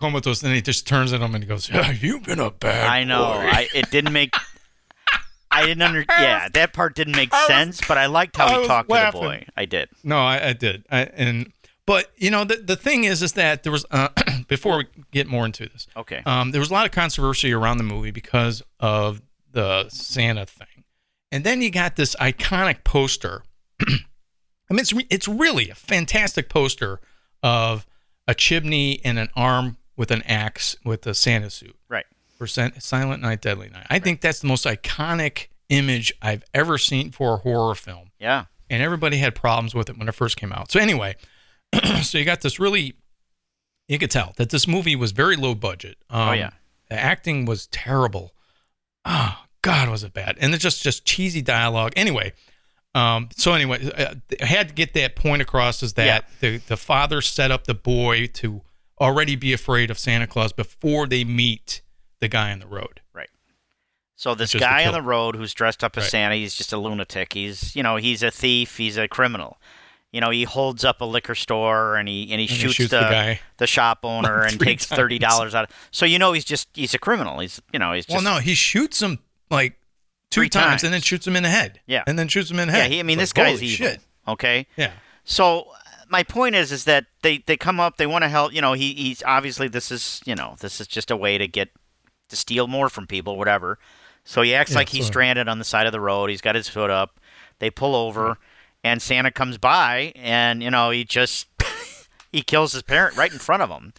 comatose, and he just turns at him and he goes, "Yeah, you've been a bad." I know. boy." I it didn't make. I didn't under. Yeah, that part didn't make was- sense, but I liked how I he talked to the boy. I did. No, I, I did. I, and but you know the the thing is is that there was uh, before we get more into this. Okay. Um, there was a lot of controversy around the movie because of the Santa thing, and then you got this iconic poster. I mean, it's re- it's really a fantastic poster of a chimney and an arm with an axe with a Santa suit Right. for Silent Night, Deadly Night. I think that's the most iconic image I've ever seen for a horror film Yeah. and everybody had problems with it when it first came out. So anyway, so you got this really, you could tell that this movie was very low budget. Um, Oh, yeah. the acting was terrible. Oh God, was it bad? And it's just just cheesy dialogue. Anyway, um, so anyway, uh, I had to get that point across is that Yeah. the the father set up the boy to already be afraid of Santa Claus before they meet the guy on the road. Right. So this is the guy on the road who's dressed up as Right. Santa, he's just a lunatic. He's you know he's a thief. He's a criminal. You know he holds up a liquor store and he and he, he shoots, shoots the, the guy. the shop owner Like and takes thirty dollars out. Of, so you know he's just he's a criminal. He's you know he's just well, no, he shoots him like two times, times. and then shoots him in the head. Yeah. and then shoots him in the yeah. head. He, I mean It's this like, guy's evil. Shit. Okay. Yeah, So uh, my point is, is that they, they come up, they want to help. You know, he, he's obviously this is you know this is just a way to get to steal more from people, whatever. So he acts Yeah, like he's so- stranded on the side of the road. He's got his foot up. They pull over, and Santa comes by, and you know he just he kills his parent right in front of him.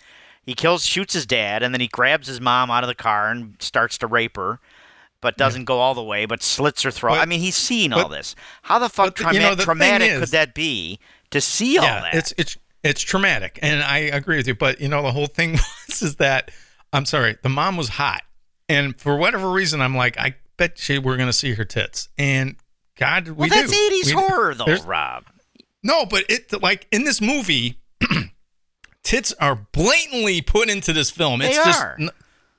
He kills, shoots his dad, and then he grabs his mom out of the car and starts to rape her. But doesn't go all the way, but slits her throat. But- I mean, he's seen all this. How the fuck but trauma- you know, the traumatic is- could that be to see all that? It's it's it's traumatic, and I agree with you. But you know, the whole thing was is that I'm sorry, the mom was hot, and for whatever reason, I'm like, I bet you we're gonna see her tits, and God, we well, that's do. 80s We- horror, though, Rob. No, but it like in this movie, tits are blatantly put into this film. They It's just are.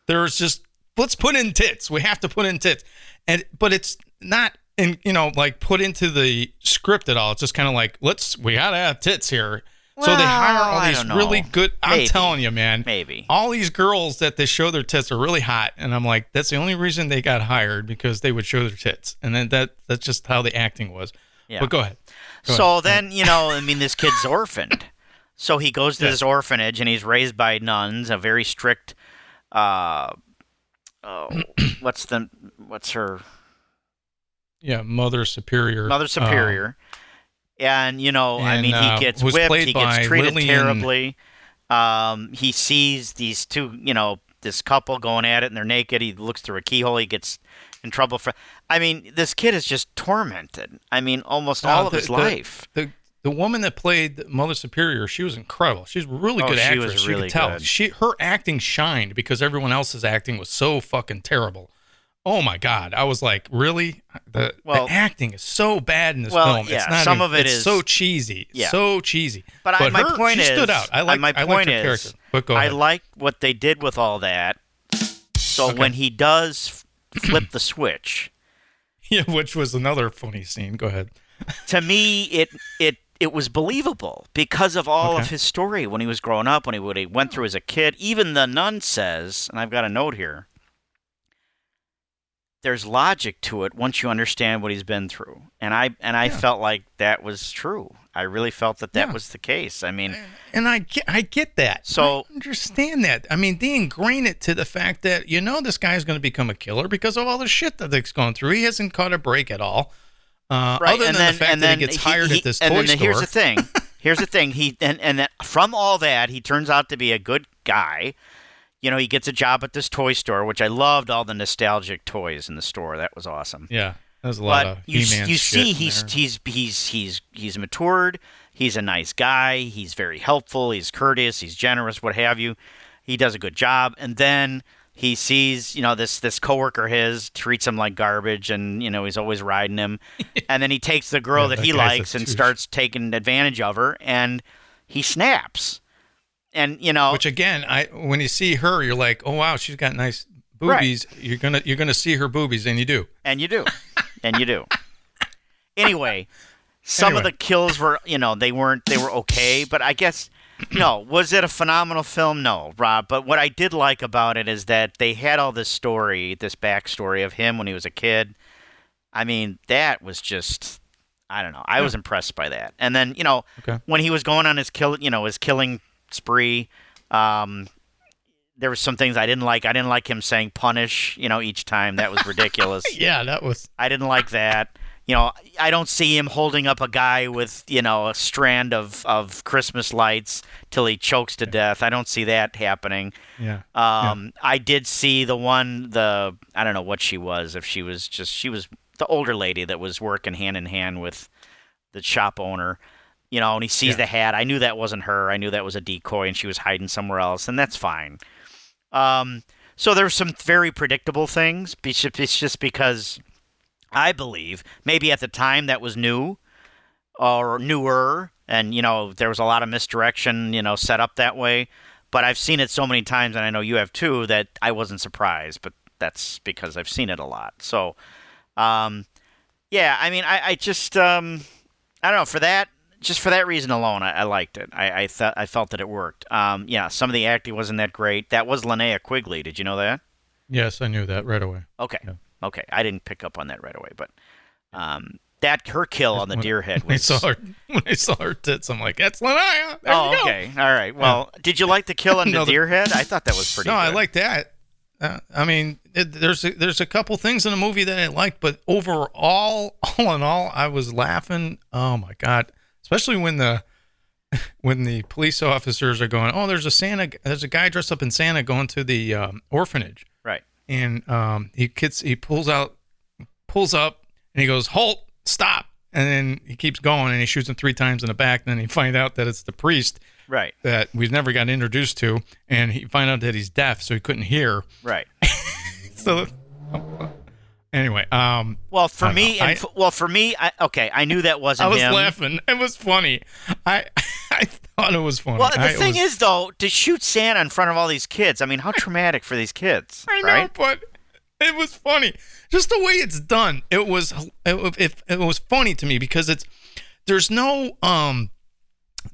there's just let's put in tits. We have to put in tits, and but it's not in you know like put into the script at all. It's just kind of like let's we gotta have tits here. So they hire all these really good. I'm Maybe. telling you, man. Maybe. all these girls that they show their tits are really hot, and I'm like, that's the only reason they got hired because they would show their tits, and then that that's just how the acting was. Yeah. But go ahead. Go So then, you know, I mean, this kid's orphaned. So he goes to Yeah. this orphanage and he's raised by nuns, a very strict. Uh, oh, what's the what's her Yeah, Mother Superior. mother um, superior? And you know, I mean, uh, he gets was whipped. He gets treated Lillian- terribly. Um, he sees these two, you know, this couple going at it, and they're naked. He looks through a keyhole. He gets in trouble for. I mean, this kid is just tormented. I mean, almost uh, all of his the- life. The the woman that played Mother Superior, she was incredible. She's a really Oh, good she actress. was you really could tell. good. She her acting shined because everyone else's acting was so fucking terrible. Oh my god, I was like, really? The, Well- the acting is so bad in this Well, film. yeah, it's not some even- of it it's is- so cheesy. Yeah. so cheesy. But, I, my her, point she is, stood out. I like. my I point is. I like what they did with all that. So Okay. when he does flip the switch, yeah, which was another funny scene. Go ahead. to me, it it it was believable because of all of his story when he was growing up, when he what he went through as a kid. Even the nun says, and I've got a note here. There's logic to it once you understand what he's been through, and I and I Yeah. felt like that was true. I really felt that that Yeah. was the case. I mean, And I get, I get that. So- I understand that. I mean, they ingrain it to the fact that you know this guy is going to become a killer because of all the shit that he's gone through. He hasn't caught a break at all. Uh, right, other and than then the fact that he gets hired he- at this and toy then store. here's the thing. Here's the thing. He and and that from all that, he turns out to be a good guy. You know, he gets a job at this toy store, which I loved all the nostalgic toys in the store. That was awesome. yeah, That was a lot But of you He-Man you see, he's he's he's he's he's matured. He's a nice guy. He's very helpful. He's courteous. He's generous. What have you? He does a good job. And then he sees, you know, this this coworker of his treats him like garbage, and you know he's always riding him. and then he takes the girl Yeah, that that he likes and starts taking advantage of her, and he snaps. And you know, Which again, I when you see her, you're like, oh wow, she's got nice Right. boobies. You're gonna you're gonna see her boobies, and you do. And you do. and you do. Anyway, some of the kills were, you know, they weren't, they were okay, but I guess, no, was it a phenomenal film? No, Rob. But what I did like about it is that they had all this story, this backstory of him when he was a kid. I mean, that was just, I don't know. I was impressed by that. And then, you know, Okay. when he was going on his kill, you know, his killing spree, um, there were some things I didn't like. I didn't like him saying punish, you know, each time. That was ridiculous. Yeah, that was. I didn't like that. You know, I don't see him holding up a guy with, you know, a strand of, of Christmas lights till he chokes to death. I don't see that happening. Yeah. Um, I did see the one, the, I don't know what she was, if she was just, she was the older lady that was working hand in hand with the shop owner, you know, and he sees Yeah. the hat. I knew that wasn't her. I knew that was a decoy and she was hiding somewhere else, and that's fine. Um, so there's some very predictable things. It's just- because I believe maybe at the time that was new or newer, and you know there was a lot of misdirection, you know, set up that way. But I've seen it so many times, and I know you have too, that I wasn't surprised. But that's because I've seen it a lot. So, um, yeah, I mean, I, I just, um, I don't know, for that, just for that reason alone, I, I liked it. I, I thought, I felt that it worked. Um, yeah, some of the acting wasn't that great. That was Linnea Quigley. Did you know that? Yes, I knew that right away. Okay. Yeah. Okay. I didn't pick up on that right away, but um, that her kill on the When- deer head When I saw her, when I saw her tits, I'm like, that's Linnea. There oh, you go. okay. All right. Well, did you like the kill on the No, deer head? I thought that was pretty. Good. No, I like that. Uh, I mean, it, there's a, there's a couple things in the movie that I liked, but overall, all in all, I was laughing. Oh my god! Especially when the when the police officers are going, oh, there's a Santa, there's a guy dressed up in Santa going to the um, orphanage, Right. and um, he gets he pulls out, pulls up, and he goes, halt, stop, and then he keeps going, and he shoots him three times in the back, and then he find out that it's the priest Right. that we've never got introduced to, and he find out that he's deaf, so he couldn't hear. Right. So, anyway, Um, Well, for me, know. and I- f- well, for me, I, okay, I knew that wasn't I was him. laughing. It was funny. I I thought it was funny. Well, the I, thing was, is, though, to shoot Santa in front of all these kids, I mean, how traumatic for these kids, I know, right? but it was funny. Just the way it's done. It was it, it, it was funny to me because it's there's no um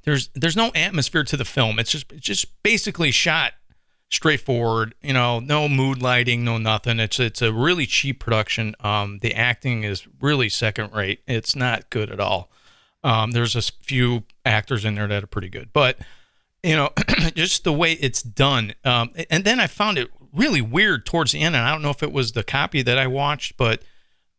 there's there's no atmosphere to the film. It's just it's just basically shot straightforward. You know, no mood lighting, no nothing. It's it's a really cheap production. Um, the acting is really second rate. It's not good at all. Um, there's a few actors in there that are pretty good, but you know, just the way it's done. Um, and then I found it really weird towards the end, and I don't know if it was the copy that I watched, but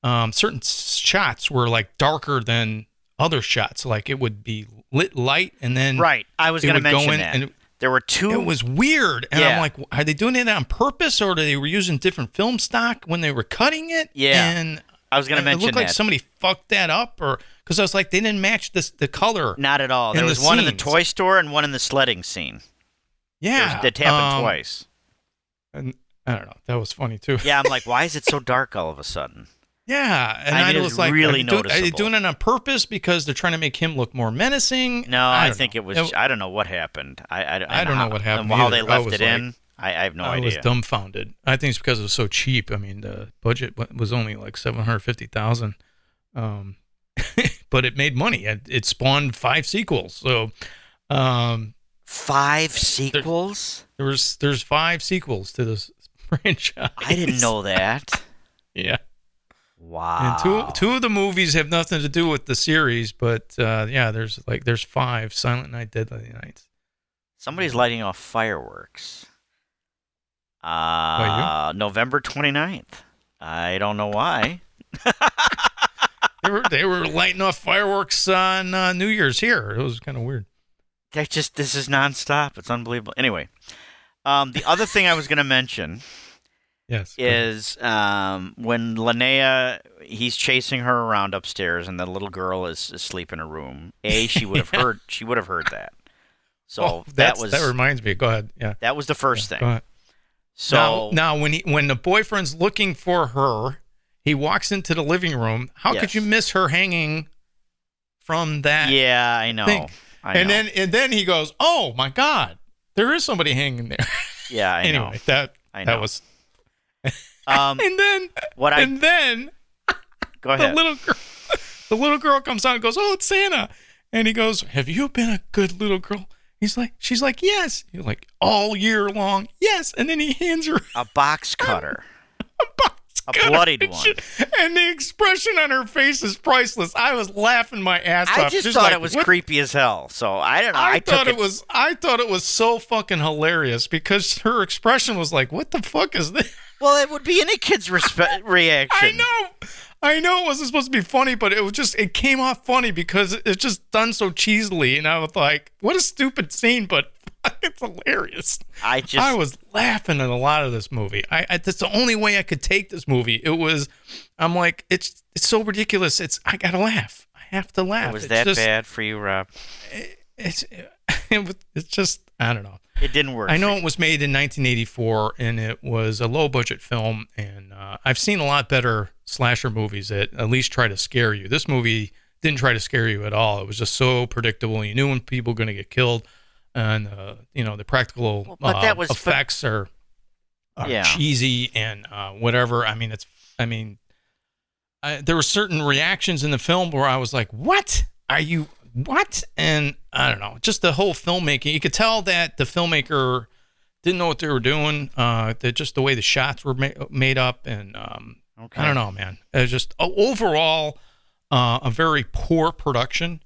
um, certain shots were like darker than other shots. Like it would be lit light, and then Right. I was going to go mention in that. and there were two. it was weird, and Yeah. I'm like, are they doing it on purpose, or they were using different film stock when they were cutting it? Yeah. and I was going to mention it looked like somebody fucked that up, or because I was like, they didn't match this the color. Not at all. There the was one in the toy store and one in the sledding scene. yeah, That happened um, twice. And I don't know. That was funny too. Yeah, I'm like, why is it so dark all of a sudden? Yeah, and I I, mean, it was was like, really are, they do- are they doing it on purpose because they're trying to make him look more menacing? No, I, don't think know. it was. I don't know what happened. I I, I don't know how- what happened and How they left it like- in, I, I have no idea. I was dumbfounded. I think it's because it was so cheap. I mean, the budget was only like seven hundred fifty thousand, um, but it made money. It, it spawned five sequels. So um, Five sequels? there was there's five sequels to this franchise. I didn't know that. Yeah. Wow. And two two of the movies have nothing to do with the series, but uh, yeah, there's like there's five: Silent Night, Deadly Nights. Somebody's lighting off fireworks. Uh, November 29th. I don't know why. They were they were lighting off fireworks on uh, New Year's here. It was kind of weird. That just this is nonstop. It's unbelievable. Anyway, um, the other thing I was going to mention Yes. is um, when Linnea he's chasing her around upstairs, and the little girl is asleep in a room. A she would have heard she would have heard that. So Oh, that was that reminds me. Go ahead. Yeah. that was the first Go thing. So now, now when he when the boyfriend's looking for her, he walks into the living room. How Yes. could you miss her hanging from that? yeah, I know. I and know. then and then he goes, "Oh my God, there is somebody hanging there." yeah, I anyway, know. that I know. that was. Um, And then what I and then go ahead. the little girl, the little girl comes out and goes, "Oh, it's Santa," and he goes, "Have you been a good little girl?" He's like, she's like, "Yes." You're like, all year long, yes. And then he hands her a box cutter. a box A bloodied and one. she- and the expression on her face is priceless. I was laughing my ass I off. just She's thought like, it was "What creepy as hell. So I don't know. I, I, thought took it was I thought it was so fucking hilarious because her expression was like, "What the fuck is this?" Well, it would be any kid's respe- reaction. I know, I know it wasn't supposed to be funny, but it was just it came off funny because it's just done so cheesily, and I was like, "What a stupid scene!" But it's hilarious. I just I was laughing at a lot of this movie. I, I that's the only way I could take this movie. It was, I'm like, it's it's so ridiculous. It's I gotta laugh. I have to laugh. It was It's that just- bad for you, Rob? It's it it's just I don't know. It didn't work. I know it was made in 1984 and it was a low budget film. And uh, I've seen a lot better slasher movies that at least try to scare you. This movie didn't try to scare you at all. It was just so predictable. You knew when people were going to get killed, and uh, you know the practical Well, but uh, that was- but- effects are, are Yeah. cheesy and uh, whatever. I mean, it's. I mean, I, there were certain reactions in the film where I was like, "What are you? What?" And I don't know, just the whole filmmaking. You could tell that the filmmaker didn't know what they were doing. Uh, that just the way the shots were ma- made up, and um, Okay. I don't know, man. It was just o- overall uh, a very poor production.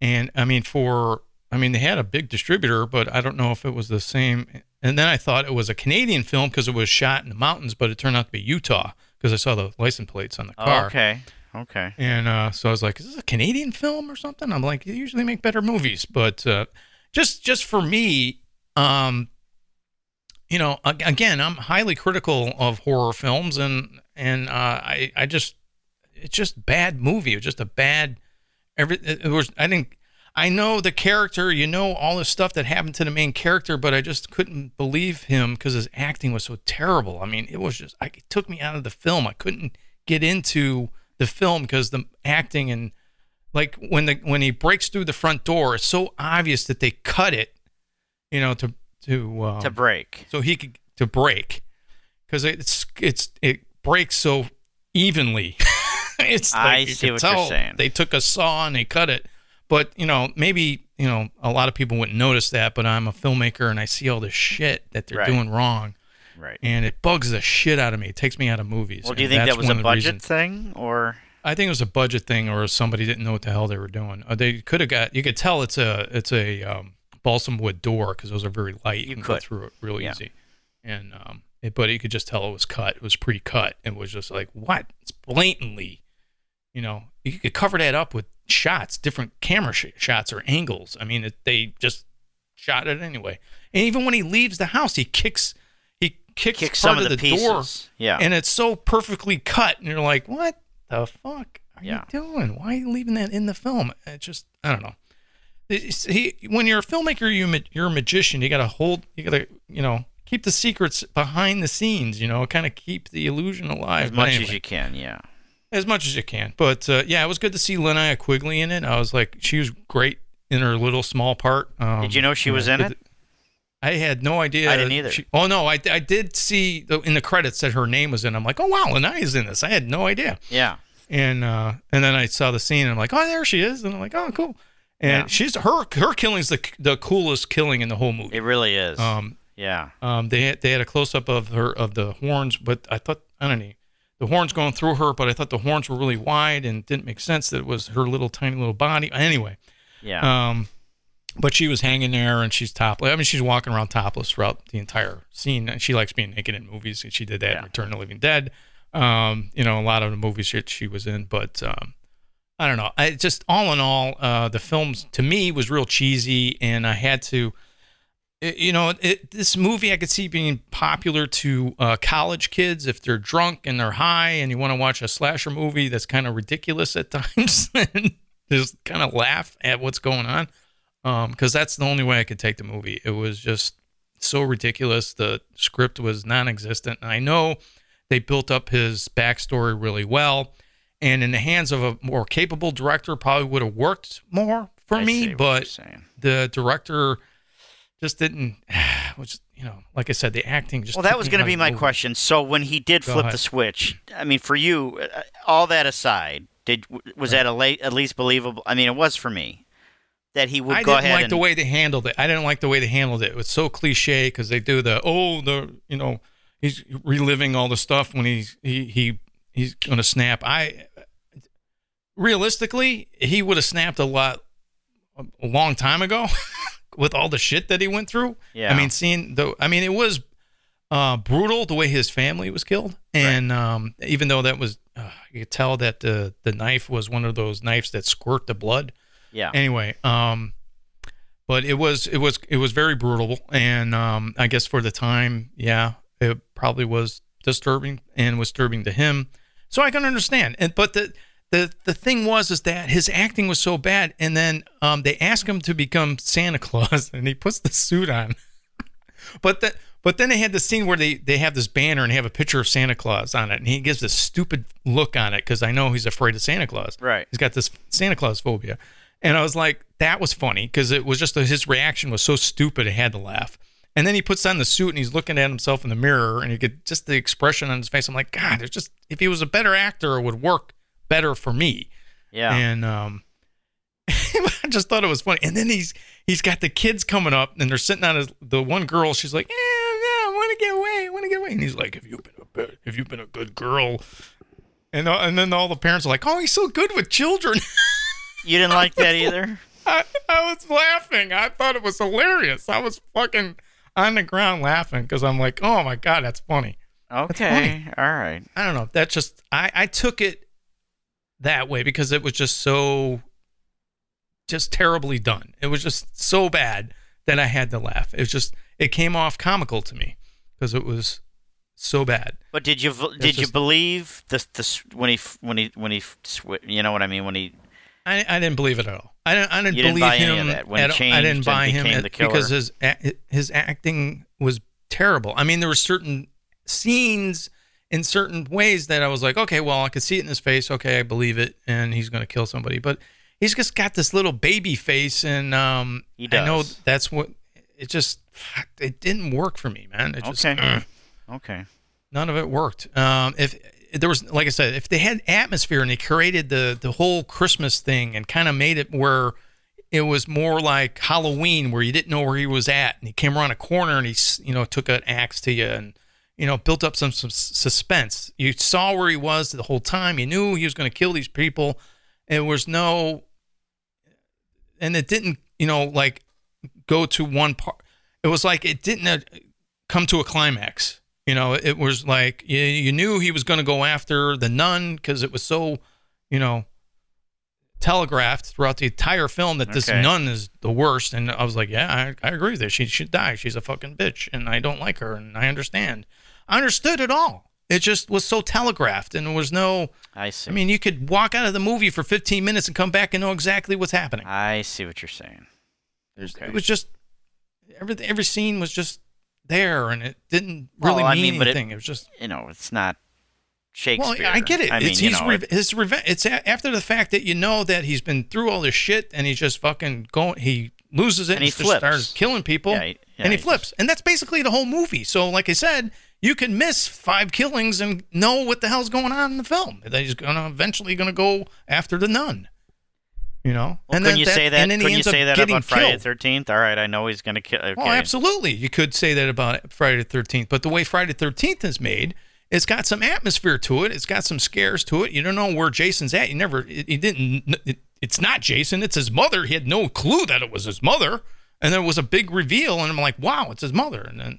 And I mean, for I mean, they had a big distributor, but I don't know if it was the same. And then I thought it was a Canadian film because it was shot in the mountains, but it turned out to be Utah because I saw the license plates on the Oh, car. okay. Okay. And uh, so I was like, "Is this a Canadian film or something?" I'm like, "They usually make better movies," but uh, just just for me, um, you know, again, I'm highly critical of horror films, and and uh, I I just it's just bad movie. It was just a bad every. It was I didn't. I know the character, you know all the stuff that happened to the main character, but I just couldn't believe him because his acting was so terrible. I mean, it was just I, it took me out of the film. I couldn't get into the film because the acting and like when the when he breaks through the front door, it's so obvious that they cut it, you know, to to um, to break. so he could to break because it's it's it breaks so evenly. it's I like you see what you're saying. They took a saw and they cut it, but you know maybe you know a lot of people wouldn't notice that. But I'm a filmmaker and I see all this shit that they're Right. doing wrong, Right. and it bugs the shit out of me. It takes me out of movies. Well, do you think that was a budget reasons- thing or I think it was a budget thing, or somebody didn't know what the hell they were doing. Or they could have got. You could tell it's a it's a um, balsam wood door because those are very light. You, You can go could. through it real Yeah. easy. And um, it, but you could just tell it was cut. It was pre-cut. It was just like what? It's blatantly, you know. You could cover that up with shots, different camera sh- shots or angles. I mean, it, they just shot it anyway. And even when he leaves the house, he kicks kicks, kick part some of the, the door pieces? Yeah. and it's so perfectly cut and you're like what the fuck are Yeah. you doing why are you leaving that in the film it just i don't know It's- he, when you're a filmmaker you you're a magician you gotta hold you gotta you know keep the secrets behind the scenes you know kind of keep the illusion alive as much anyway, as you can, yeah. as much as you can but uh, yeah it was good to see Linnea Quigley in it i was like she was great in her little small part um, Did you know she was in it? I had no idea. I didn't either. She, oh no, I, I did see in the credits that her name was in. I'm like, oh wow, Linnea in this. I had no idea. Yeah. And uh, and then I saw the scene and I'm like, oh there she is. And I'm like, oh cool. And Yeah. she's her her killing's the the coolest killing in the whole movie. It really is. Um, yeah. um, they had, they had a close up of her of the horns, but I thought I don't know the horns going through her, but I thought the horns were really wide and didn't make sense that it was her little tiny little body. Anyway, Yeah. um, but she was hanging there and she's topless. I mean, she's walking around topless throughout the entire scene. And she likes being naked in movies. And she did that Yeah. in Return of the Living Dead. Um, you know, a lot of the movies that she was in. But um, I don't know. I just all in all, uh, the films to me was real cheesy, and I had to. it- you know, it, this movie I could see being popular to uh, college kids if they're drunk and they're high and you want to watch a slasher movie that's kind of ridiculous at times and just kind of laugh at what's going on. Because that's the only way I could take the movie. It was just so ridiculous. The script was non existent. And I know they built up his backstory really well. And in the hands of a more capable director, probably would have worked more for I me. But the director just didn't which you know like i said the acting just Well, that was going to be my movie. question. So when he did Go flip ahead. the switch, I mean, for you, uh, all that aside, did was that a late, at least believable? I mean, it was for me that he would I go didn't like and the way they handled it. I didn't like the way they handled it. It was so cliche because they do the oh the you know he's reliving all the stuff when he's he he he's gonna snap. I realistically he would have snapped a lot a long time ago with all the shit that he went through. Yeah. I mean, seeing the I mean it was uh, brutal the way his family was killed, and um, even though that was uh, you could tell that the the knife was one of those knives that squirt the blood yeah. anyway um but it was it was it was very brutal. And um i guess for the time yeah it probably was disturbing and was disturbing to him. So i can understand. And but the the the thing was is that his acting was so bad. And then um they asked him to become santa claus and he puts the suit on. But the but then they had the scene where they they have this banner and they have a picture of Santa Claus on it, and he gives this stupid look on it because I know he's afraid of Santa Claus. Right. He's got this Santa Claus phobia, and I was like, that was funny because it was just his reaction was so stupid. I had to laugh. And then he puts on the suit and he's looking at himself in the mirror, and you get just the expression on his face. I'm like, God, it's just if he was a better actor, it would work better for me. Yeah. And um, I just thought it was funny. And then he's he's got the kids coming up, and they're sitting on his. The one girl, she's like, "Yeah, yeah, I want to get away. I want to get away." And he's like, "Have you been a bit, Have you been a good girl?" And uh, and then all the parents are like, "Oh, he's so good with children." you didn't like that either. I, I was laughing. I thought it was hilarious. I was fucking on the ground laughing because I'm like, "Oh my god, that's funny." Okay. All right. I don't know. That just I I took it that way because it was just so just terribly done. It was just so bad that I had to laugh. It was just it came off comical to me because it was so bad. But did you v- did you just- believe the the s- when he f- when he when he f- swi- you know what I mean when he I, I didn't believe it at all. I didn't. I didn't didn't believe him any of that when he at. I didn't buy him at- because his his acting was terrible. I mean, there were certain scenes in certain ways that I was like, okay, well, I could see it in his face. Okay, I believe it, and he's going to kill somebody. But he's just got this little baby face, and um, He I know that's what it just it didn't work for me, man. It just, Okay. ugh, Okay. none of it worked. Um, if there was, like I said, if they had atmosphere and they created the the whole Christmas thing and kind of made it where it was more like Halloween, where you didn't know where he was at, and he came around a corner and he, you know, took an axe to you and you know built up some, some suspense. You saw where he was the whole time. You knew he was going to kill these people. It was no, and it didn't, you know, like go to one part. It was like it didn't uh, come to a climax. You know, it was like you, you knew he was going to go after the nun because it was so, you know, telegraphed throughout the entire film that this Okay. nun is the worst. And I was like, yeah, I, I agree with this. She should die. She's a fucking bitch, and I don't like her, and I understand. I understood it all. It just was so telegraphed, and there was no. I see. I mean, you could walk out of the movie for 15 minutes and come back and know exactly what's happening. I see what you're saying. Okay. It was just every every scene was just there, and it didn't Well, really I mean, mean, but it- anything. It, was just You know, it's not Shakespeare. well, I get it. I mean, it's you he's know, re- his revenge. It's a- after the fact that you know that he's been through all this shit, and he's just fucking going. He loses it And he just flips. starts killing people, Yeah, he- yeah, and he he flips, and that's basically the whole movie. So, like I said. You can miss five killings and know what the hell's going on in the film. That he's gonna eventually gonna go after the nun, you know. Well, and couldn't you say that? And then he Couldn't you ends up say that getting about Friday the Thirteenth? All right, I know he's going to kill. Oh, okay. Oh, absolutely. You could say that about Friday the 13th. But the way Friday the 13th is made, it's got some atmosphere to it. It's got some scares to it. You don't know where Jason's at. You never, it, he didn't, it, it's not Jason. It's his mother. He had no clue that it was his mother. And there was a big reveal. And I'm like, wow, it's his mother. And then,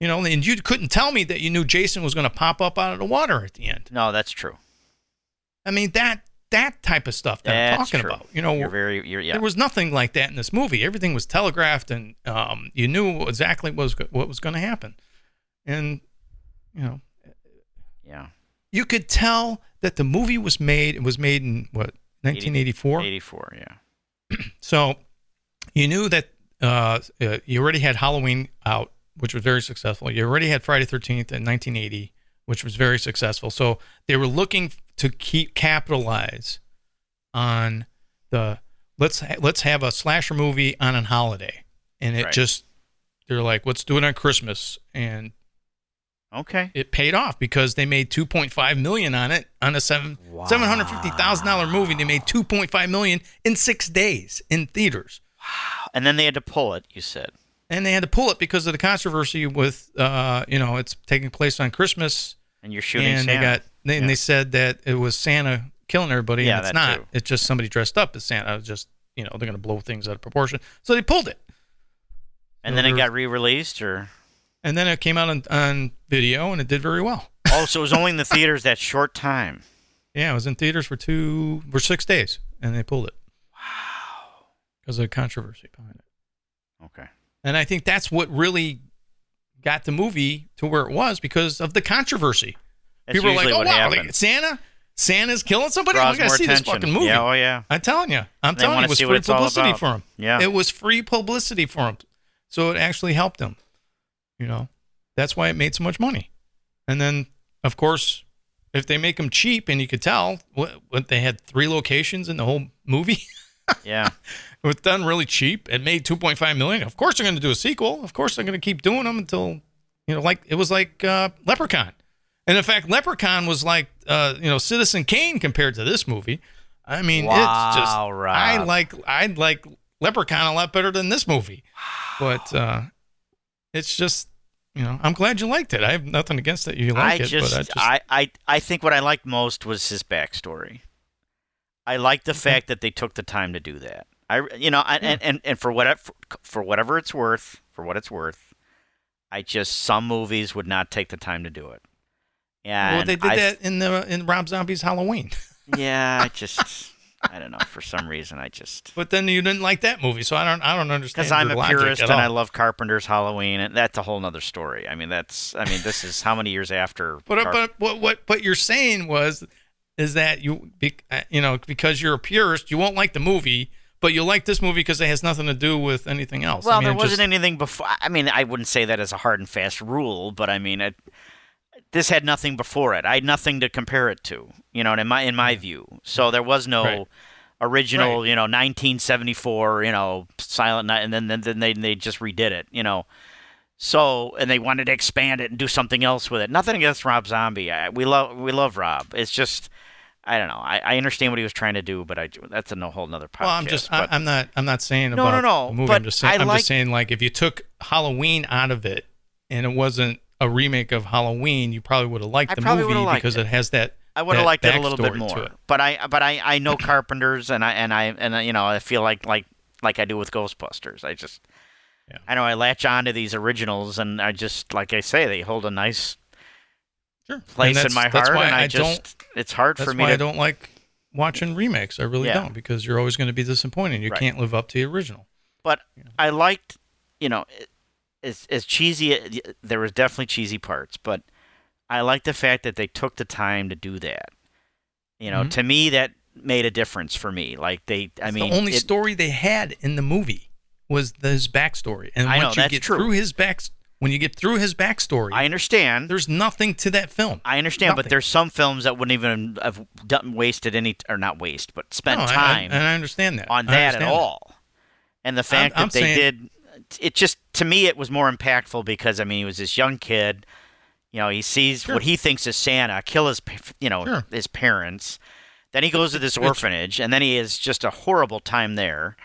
you know, and you couldn't tell me that you knew Jason was going to pop up out of the water at the end. No, that's true. I mean, that, that type of stuff that I'm talking true. about. You know, you're very, you're, yeah. there was nothing like that in this movie. Everything was telegraphed, and um, you knew exactly what was what was going to happen. And you know, yeah. you could tell that the movie was made. It was made in what 1984. 84, yeah. So you knew that uh, uh, you already had Halloween out, which was very successful. You already had Friday 13th in 1980, which was very successful. So they were looking to keep capitalize on the let's ha- let's have a slasher movie on a holiday, and it Right. just they're like let's do it on Christmas, and Okay. it paid off because they made 2.5 million on it on a seven Wow. seven hundred fifty thousand dollar movie. They made 2.5 million in six days in theaters. Wow! And then they had to pull it. You said. and they had to pull it because of the controversy with uh you know it's taking place on christmas And you're shooting and Santa. they got they, and they said that it was santa killing everybody Yeah, and it's not. too. it's just somebody dressed up as santa. Just you know they're going to blow things out of proportion. So they pulled it. And then it got re-released, or? And then it came out on, on video and it did very well. Oh, so it was only in the theaters that short time. yeah it was in theaters for two for six days and they pulled it. Wow. Because of the controversy behind it. Okay. and i think that's what really got the movie to where it was because of the controversy That's People are like, "Oh what wow, like, Santa, Santa's killing somebody. I Draws gotta more see this fucking movie." Yeah, oh yeah. I'm telling you, I'm They telling you, it was free publicity for him. Yeah. it was free publicity for him, so it actually helped him. You know, that's why it made so much money. And then, of course, if they make them cheap, and you could tell, what, what they had three locations in the whole movie. Yeah. it was done really cheap. It made 2.5 million. Of course, they're going to do a sequel. Of course, they're going to keep doing them until you know, like it was like uh, Leprechaun. And in fact, Leprechaun was like uh, you know Citizen Kane compared to this movie. I mean, it's just Rob. I like I like Leprechaun a lot better than this movie. But uh, it's just you know I'm glad you liked it. I have nothing against that you like I it, just, but I just I, I, I think what I liked most was his backstory. I like the fact that they took the time to do that. I, you know, I, and, and and for whatever for whatever it's worth, for what it's worth, I just some movies would not take the time to do it. And well they did I- that in the in Rob Zombie's Halloween. Yeah, I just, I don't know. For some reason, I just But then you didn't like that movie, so I don't I don't understand. because I'm a purist and I love Carpenter's Halloween, and that's a whole nother story. I mean, that's, I mean, this is how many years after? But uh, Carp- but what what what you're saying was is that you be, uh, you know because you're a purist, you won't like the movie, but you like this movie because it has nothing to do with anything else. Well, I mean, there wasn't just- anything before. I mean, I wouldn't say that as a hard and fast rule, but I mean, it, this had nothing before it. I had nothing to compare it to. You know, in my in my mm. view. So there was no Right. original. Right. You know, 1974. You know, Silent Night, and then then, then they they just redid it. You know. So and they wanted to expand it and do something else with it. Nothing against Rob Zombie. I, we love we love Rob. It's just I don't know. I, I understand what he was trying to do, but I that's a no whole nother podcast. Well, I'm just I, I'm not I'm not saying No, about no, no, the movie. but I'm just saying I like- just saying like if you took Halloween out of it and it wasn't a remake of Halloween, you probably would have liked I the movie liked because it. it has that. I would have liked it a little bit more, but I but I, I know carpenters and I and I and you know I feel like like like I do with Ghostbusters. I just Yeah. I know I latch on to these originals and I just like I say they hold a nice Sure. place in my heart and I, I don't- just it's hard for me why to I don't like watching remakes. I really Yeah. don't because you're always going to be disappointed. You Right. can't live up to the original. but I liked, you know, as as cheesy. There was definitely cheesy parts, but I like the fact that they took the time to do that. You know, Mhm. to me that made a difference for me. Like they, I mean, the only it- story they had in the movie was the, his backstory, and I know, once you that's get true. through his back, when you get through his backstory, I understand. there's nothing to that film. I understand, but there's some films that wouldn't even have done, wasted any, or not waste, but spent No, I- I- time and I understand that on I that at understand all. And the fact I'm that they saying- did, it just to me it was more impactful because I mean he was this young kid, you know, he sees Sure. what he thinks is Santa kill his, you know, Sure. his parents. Then he goes to this It's- orphanage, and then he has just a horrible time there.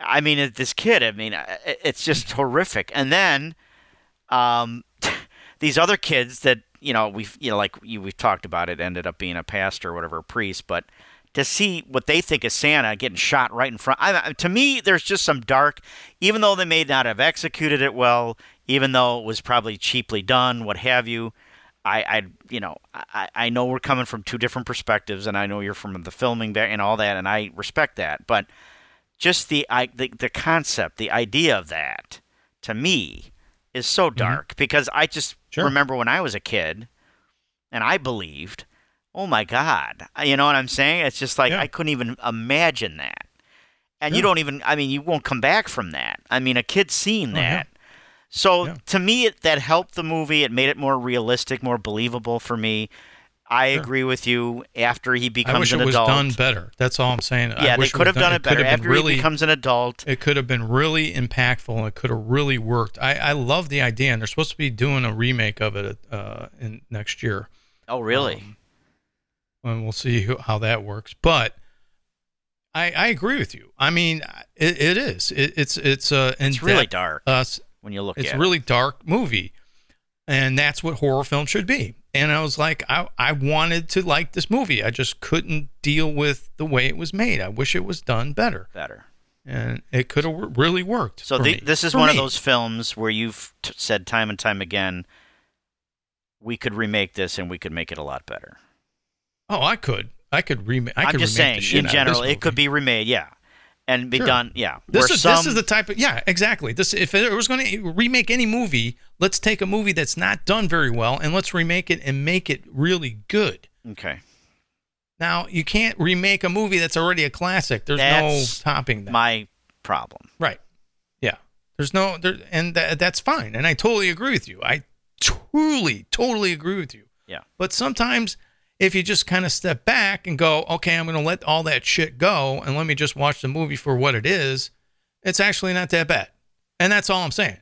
I mean, this kid. I mean, it's just horrific. And then, um, these other kids that you know we've you know like you, we've talked about it ended up being a pastor or whatever, a priest, but to see what they think is Santa getting shot right in front. I, to me, there's just some dark. Even though they may not have executed it well, even though it was probably cheaply done, what have you. I, I you know, I, I know we're coming from two different perspectives, and I know you're from the filming back and all that, and I respect that. But just the I, the, the concept, the idea of that, to me, is so mm-hmm. dark because I just Sure. remember when I was a kid, and I believed, oh my God, you know what I'm saying? It's just like Yeah. I couldn't even imagine that, and you don't even. I mean, you won't come back from that. I mean, a kid seeing Oh, yeah. that. So Yeah. to me, it, that helped the movie. It made it more realistic, more believable for me. I Sure. agree with you. After he becomes I wish an it was adult, done better. That's all I'm saying. I yeah, they could have done it better. After really, he becomes an adult, it could have been really impactful. and It could have really worked. I, I love the idea, and they're supposed to be doing a remake of it uh, in next year. oh really? Um, and we'll see who, how that works. But I, I agree with you. I mean, it, it is. It, it's it's uh, it's really dark Uh, when you look it's really dark movie, and that's what horror film should be. And I was like, I, I wanted to like this movie. I just couldn't deal with the way it was made. I wish it was done better, better. and it could have really worked. So the, me. this is For one of those films where you've t- said time and time again, we could remake this and we could make it a lot better. Oh, I could. I could remake. I am could just remake saying, in general, it could be remade, yeah, and be Sure. done, yeah. This is some, this is the type of yeah exactly this if it was going to remake any movie let's take a movie that's not done very well and let's remake it and make it really good okay. now you can't remake a movie that's already a classic there's That's no topping that My problem. right yeah there's no there and tha- that's fine and i totally agree with you i truly totally agree with you Yeah. but sometimes if you just kind of step back and go okay i'm going to let all that shit go and let me just watch the movie for what it is it's actually not that bad. And that's all i'm saying.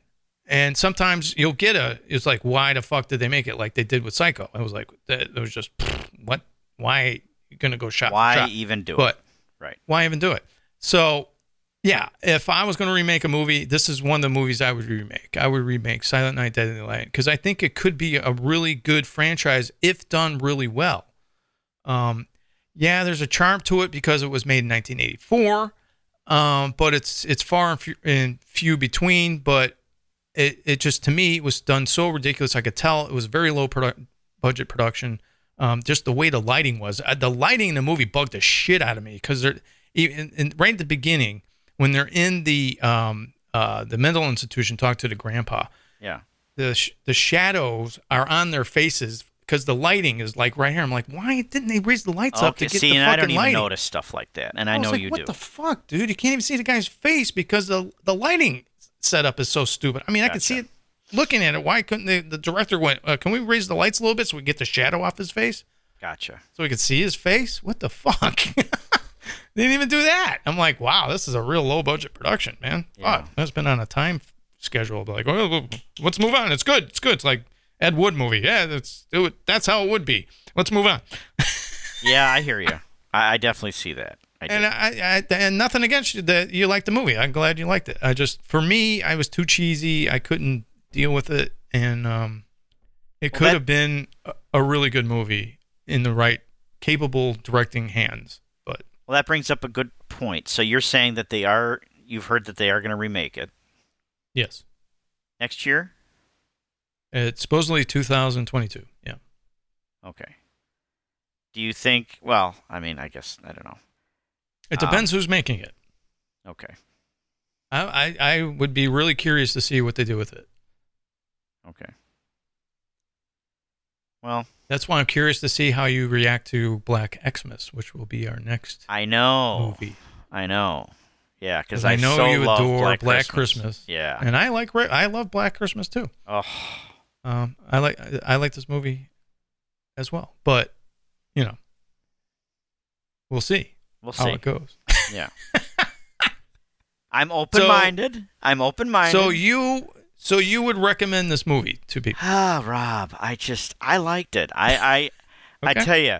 And sometimes you'll get a it's like why the fuck did they make it like they did with psycho? It was like it was just what? Why you gonna go shot for Why shot? even do but it? Right. why even do it? So yeah if i was going to remake a movie this is one of the movies i would remake. I would remake silent night deadly night because i think it could be a really good franchise if done really well um yeah there's a charm to it because it was made in 1984 um but it's it's far and few, and few between but it, it just to me was done so ridiculous. I could tell it was very low produ- budget production. Um, just the way the lighting was uh, the lighting in the movie bugged the shit out of me because they're even in, right at the beginning when they're in the um, uh, the mental institution talk to the grandpa. Yeah. the sh- the shadows are on their faces because the lighting is like right here i'm like why didn't they raise the lights up to get See, the and fucking I don't even lighting notice stuff like that, and I, was know like, you what do. What the fuck dude you can't even see the guy's face because the the lighting setup is so stupid i mean i can see it looking at it, why couldn't they, the director went, uh, "Can we raise the lights a little bit so we get the shadow off his face, Gotcha. so we could see his face?" What the fuck? they didn't even do that. I'm like, wow, this is a real low budget production, man. Yeah. Fuck, that's been on a time schedule. But like, oh, let's move on. It's good. It's good. It's like Ed Wood movie. Yeah, that's it. That's how it would be. Let's move on. Yeah, I hear you. I, I definitely see that. I And. I, I and nothing against you that you liked the movie. I'm glad you liked it. I just for me, I was too cheesy. I couldn't deal with it, and um, it Well, could that- have been a, a really good movie in the right capable directing hands. But well, that brings up a good point. So you're saying that they are. You've heard that they are going to remake it yes, next year. It's supposedly 2022. Yeah, Okay. Do you think? Well, I mean, I guess I don't know. it Um, depends who's making it. Okay. I, I I would be really curious to see what they do with it. Okay. Well, That's why I'm curious to see how you react to Black Xmas, which will be our next I know. movie. I know. Yeah, because I, I know so you love adore Black, Black Christmas. Christmas. Yeah. And I like I love Black Christmas too. Oh, Um, I like I like this movie as well, but you know, we'll see we'll how see. it goes. Yeah. I'm open-minded. I'm open-minded. So you so you would recommend this movie to people? Ah, Rob, I just I liked it. I I I tell you,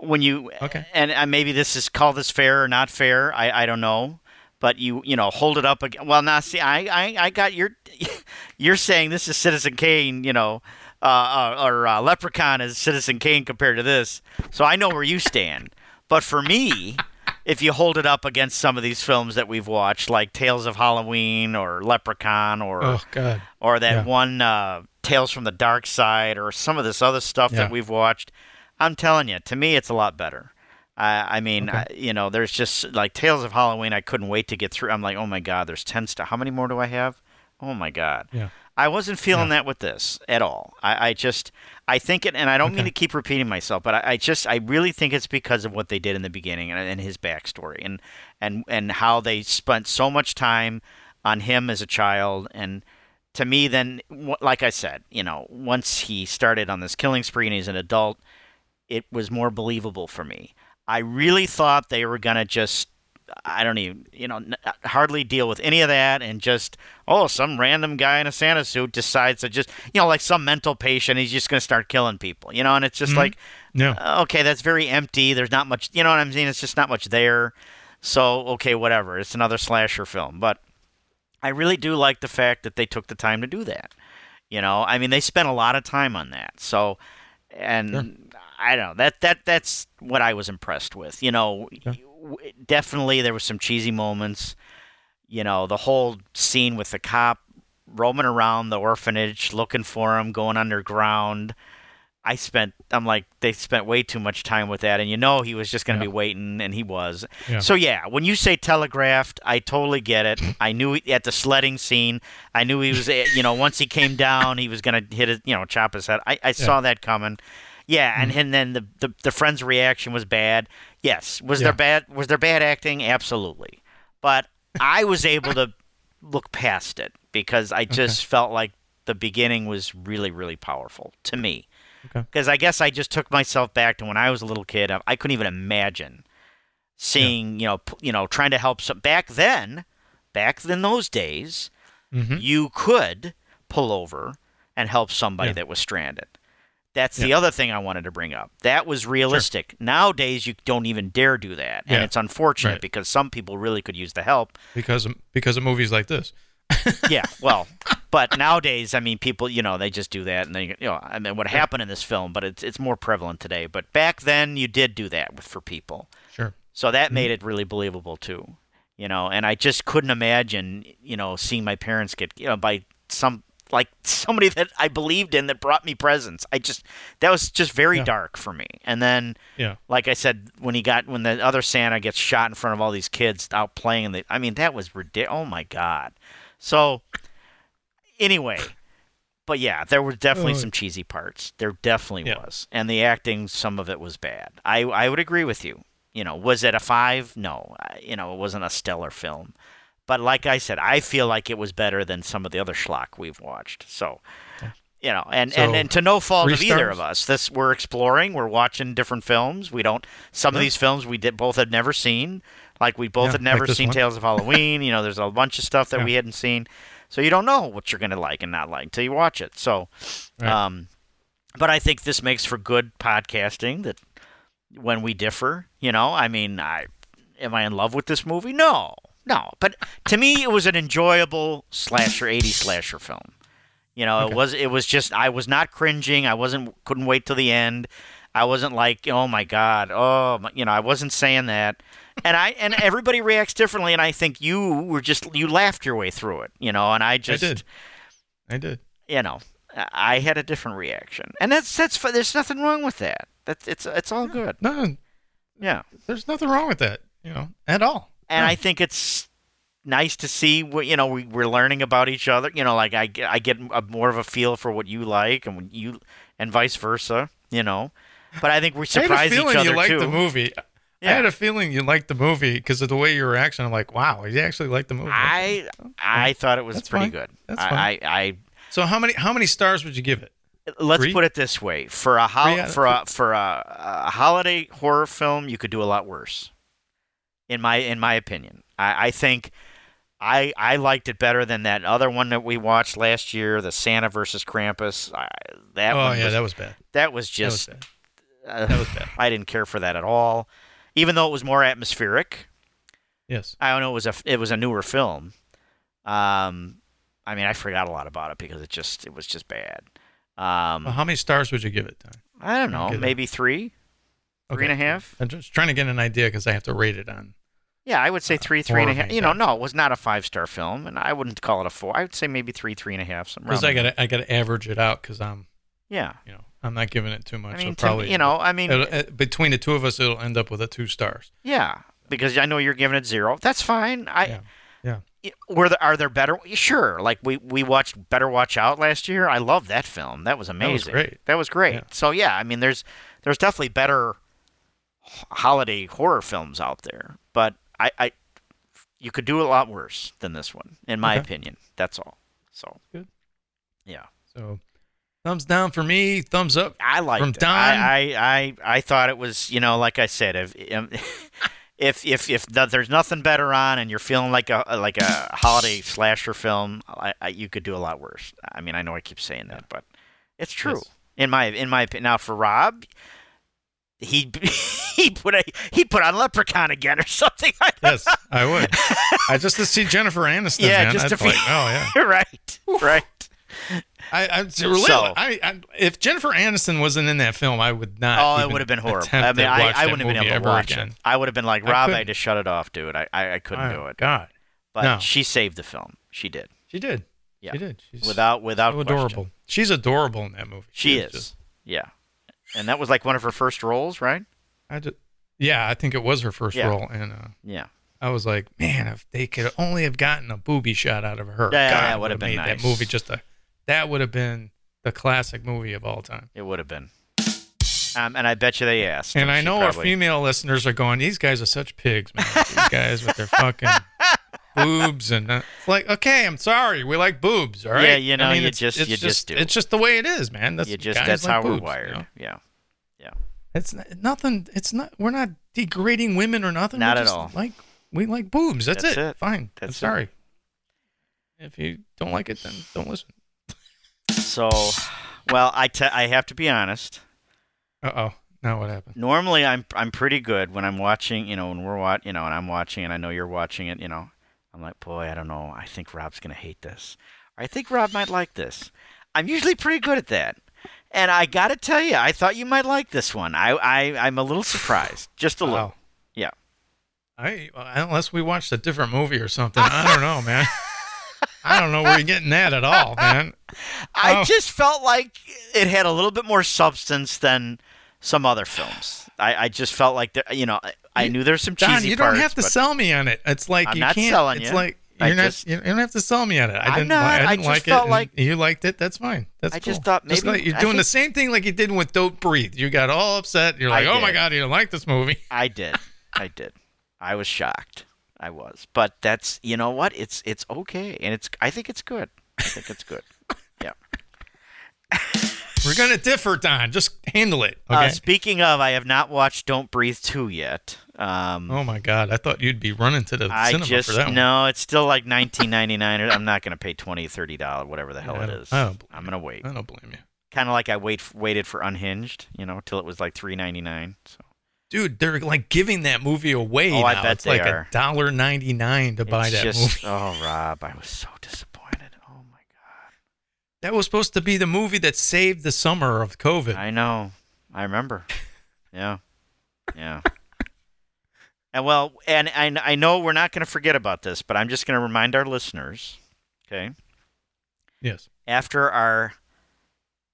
when you Okay. and uh, maybe this is call this fair or not fair. I I don't know, but you you know hold it up again. Well, now see, I I I got your you're saying this is Citizen Kane, you know. Uh, uh, or uh, Leprechaun is Citizen Kane compared to this, so I know where you stand. But for me, if you hold it up against some of these films that we've watched, like Tales of Halloween or Leprechaun or Oh God. or that Yeah. one uh, Tales from the Dark Side, or some of this other stuff Yeah. that we've watched. I'm telling you, to me, it's a lot better. I, I mean, Okay. I, you know, there's just like Tales of Halloween. I couldn't wait to get through. I'm like, oh my god, there's ten stuff. How many more do I have? Oh my god. Yeah. I wasn't feeling that with this at all. I, I just, I think it, and I don't mean to keep repeating myself, but I, I just, I really think it's because of what they did in the beginning and, and his backstory and and and how they spent so much time on him as a child and to me then like i said you know once he started on this killing spree and he's an adult it was more believable for me i really thought they were going to just i don't even you know n- hardly deal with any of that and just oh some random guy in a santa suit decides to just you know like some mental patient he's just going to start killing people you know and it's just Mhm. like No. uh, okay, that's very empty. There's not much, you know what I'm saying? It's just not much there. So, okay, whatever. It's another slasher film. But I really do like the fact that they took the time to do that. You know, I mean, they spent a lot of time on that. So, and Sure. I don't know. That that that's what I was impressed with. You know, w- definitely there was some cheesy moments. You know, the whole scene with the cop roaming around the orphanage looking for him, going underground. I spent, I'm like, they spent way too much time with that. And you know, he was just going to Yeah. be waiting, and he was. Yeah. So, yeah, when you say telegraphed, I totally get it. I knew at the sledding scene, I knew he was, eh, you know, once he came down, he was going to hit it, you know, chop his head. I, I saw that coming. Yeah, and, Mm-hmm. and then the, the the friend's reaction was bad. Yes, was Yeah. there bad was there bad acting? Absolutely, but I was able to look past it because I just felt like the beginning was really really powerful to me. Okay. Because I guess I just took myself back to when I was a little kid. I, I couldn't even imagine seeing you know p- you know trying to help some back then. Back in those days, Mhm. you could pull over and help somebody Yeah. that was stranded. That's the other thing I wanted to bring up. That was realistic. Nowadays, you don't even dare do that, and Yeah. it's unfortunate Right. because some people really could use the help. Because of, because of movies like this. yeah, well, but nowadays, I mean, people, you know, they just do that, and they, you know, I mean, what happened in this film, but it's it's more prevalent today. But back then, you did do that with, for people, Sure. so that mm-hmm. made it really believable too. You know, and I just couldn't imagine, you know, seeing my parents get, you know, by some like somebody that I believed in that brought me presents. I just that was just very Yeah. dark for me. And then Yeah. like I said, when he got when the other Santa gets shot in front of all these kids out playing, the, I mean that was ridiculous. Oh my god! So anyway, but yeah, there were definitely Oh. some cheesy parts. There definitely Yeah. was, and the acting, some of it was bad. I I would agree with you. You know, was it a five? No, I, you know, it wasn't a stellar film, But like I said, I feel like it was better than some of the other schlock we've watched. So, you know, and, So, and, and to no fault of either of us. This we're exploring. We're watching different films. We don't. Some of these films we did both had never seen. Like we both Yeah, had never this seen one. Tales of Halloween. you know, there's a bunch of stuff that Yeah. we hadn't seen. So you don't know what you're gonna like and not like until you watch it. So, Right. um, but I think this makes for good podcasting. That when we differ, you know, I mean, I am I in love with this movie? No, no. But to me, it was an enjoyable slasher, 80 slasher film. You know, Okay. it was it was just I was not cringing. I wasn't couldn't wait till the end. I wasn't like, oh my god, oh, my, you know, I wasn't saying that. And I and everybody reacts differently. And I think you were just you laughed your way through it, you know. And I just I did. I did. you know, I had a different reaction, and that's that's there's nothing wrong with that. That's it's it's all good. No, Yeah, there's nothing wrong with that. You know, at all. And No. I think it's nice to see what you know we, we're learning about each other. You know, like I get- I get a, more of a feel for what you like, and you and vice versa. You know, but I think we I surprise had a feeling each other you liked too. the movie. I had a feeling you liked the movie because of the way you were acting. I'm like, wow, you actually liked the movie. I I thought it was That's pretty fine. good. That's I, fine. I, I so how many how many stars would you give it? let's Three? put it this way: for a Three hol- out of for a for a, a holiday horror film, you could do a lot worse. In my in my opinion, I, I think I I liked it better than that other one that we watched last year, the Santa versus Krampus. I, that oh yeah, was, that was bad. that was That was just bad. uh, That was bad. I didn't care for that at all, even though it was more atmospheric. Yes. I don't know it was a it was a newer film. Um, I mean, I forgot a lot about it because it just it was just bad. Um, Well, how many stars would you give it? Then? I don't know, maybe three, three and a half. I'm just trying to get an idea because I have to rate it on. Yeah, I would say three, three and a half. You know, no, it was not a five star film, and I wouldn't call it a four. I would say maybe three, three and a half. Some Because I got to I got to average it out because I'm Yeah, you know I'm not giving it too much. I mean, to probably me, you know, I mean, uh, between the two of us, it'll end up with a two stars. yeah, because I know you're giving it zero. That's fine. I Yeah. Yeah. were there are there better? Sure, like we we watched Better Watch Out last year. I love that film. That was amazing. That was great. That was great. Yeah. So yeah, I mean, there's there's definitely better holiday horror films out there, but I, I you could do a lot worse than this one, in my Okay. opinion. That's all. So Good. yeah. So thumbs down for me, thumbs up. I like From it. Don? I, I, I, I thought it was, you know, like I said, if um, if if if th- there's nothing better on, and you're feeling like a like a holiday slasher film, I, I, you could do a lot worse. I mean, I know I keep saying that, but it's true Yes. in my in my opinion. Now for Rob, he he put a he put on Leprechaun again or something. I Yes, I would. I just to see Jennifer Aniston. Yeah, man, just I'd to like, be- oh yeah. right, right. I, I, really, So- I, I, if Jennifer Aniston wasn't in that film, I would not. Oh, it would have been horrible. I mean, I, I wouldn't have been able to watch again. it. I would have been like, I Rob, I, couldn't. just shut it off, dude. I, I, I couldn't Oh, do it. God, But No. she saved the film. She did. she did. Yeah. She did. She's Without without so question. adorable. She's adorable in that movie. She was is. just- Yeah. And that was like one of her first roles, right? I just, yeah, I think it was her first Yeah. role, and uh, Yeah. I was like, man, if they could only have gotten a booby shot out of her, Yeah, God, that would have been made nice. that movie just a. That would have been the classic movie of all time. It would have been. Um, and I bet you they asked. And I know our female listeners are going, these guys are such pigs, man. these guys with their fucking boobs and uh, it's like, okay, I'm sorry, we like boobs, all right. Yeah, you know, I mean, you it's, just- it's you just do. It's just the way it is, man. That's You just that's like how we're boobs, you wired. know? Yeah. Yeah. It's nothing. It's not. We're not degrading women or nothing. Not at all. Like we like boobs. That's, That's it. it. Fine. I'm That's it. sorry. If you don't like it, then don't listen. So, well, I te- I have to be honest. Uh oh. Now what happened? Normally, I'm I'm pretty good when I'm watching. You know, when we're watching. You know, and I'm watching, and I know you're watching it. You know, I'm like, boy, I don't know. I think Rob's gonna hate this. Or I think Rob might like this. I'm usually pretty good at that. And I got to tell you, I thought you might like this one. I, I I'm a little surprised, just a little. Wow. Yeah. I unless we watched a different movie or something. I don't know, man. I don't know where you're getting that at all, man. I Oh. just felt like it had a little bit more substance than some other films. I, I just felt like there, you know, I, I knew there's some cheesy Don, you don't parts, have to sell me on it. It's like I'm you not can't. selling it's you. like I you're not. just- you don't have to sell me on it. I I'm didn't. not. li- I I didn't just like felt it. like- you liked it. That's fine. That's I just cool. thought Just maybe- like you're I doing the same thing like you did with Don't Breathe. You got all upset. You're I like, oh my god, you don't like this movie. I did. I did. I was shocked. I was. But that's you know what? It's it's okay, and it's I think it's good. I think it's good. yeah. We're gonna differ, Don. Just handle it. Okay. Uh, speaking of, I have not watched Don't Breathe 2 yet. Um, oh my God! I thought you'd be running to the I cinema just for that one. no, it's still like 19.99. I'm not going to pay 20 30 dollars, whatever the hell Yeah, I don't, I don't I'm going to wait. I don't blame you, Kind of like I wait waited for Unhinged, you know, till it was like 3.99. So dude. They're like giving that movie away Oh, I bet it's they like a dollar ninety nine to buy that just, movie. Oh, Rob, I was so disappointed. That was supposed to be the movie that saved the summer of COVID. I know. I remember. Yeah. Yeah. And well, and I, I know we're not going to forget about this, but I'm just going to remind our listeners, okay? yes. after our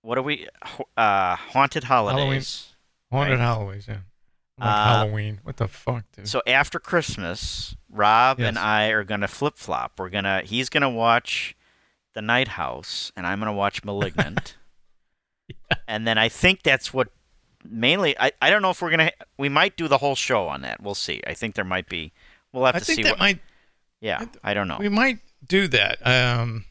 what are we uh haunted holidays Haunted Right. Halloween. Yeah. Like Uh, Halloween. What the fuck, dude? so after christmas rob and i are gonna flip-flop we're gonna he's gonna watch the night house and i'm gonna watch malignant and then i think that's what mainly I, I don't know if we're gonna we might do the whole show on that we'll see i think there might be we'll have I to think see that what might yeah i don't know we might do that. Um,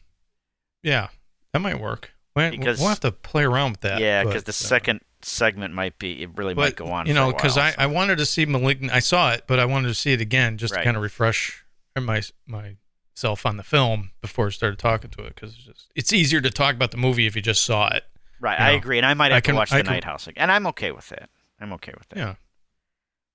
yeah, that might work. We- Because- we'll have to play around with that. yeah because the uh, second segment might be it really might go on you know, because I, so. I wanted to see Malignant. I saw it, but I wanted to see it again just Right. to kind of refresh my my myself on the film before I started talking to it because it's just it's easier to talk about the movie if you just saw it. Right, you I agree, and I might I have can- to watch I the can- Night House, again, and I'm okay with that. I'm okay with that Yeah.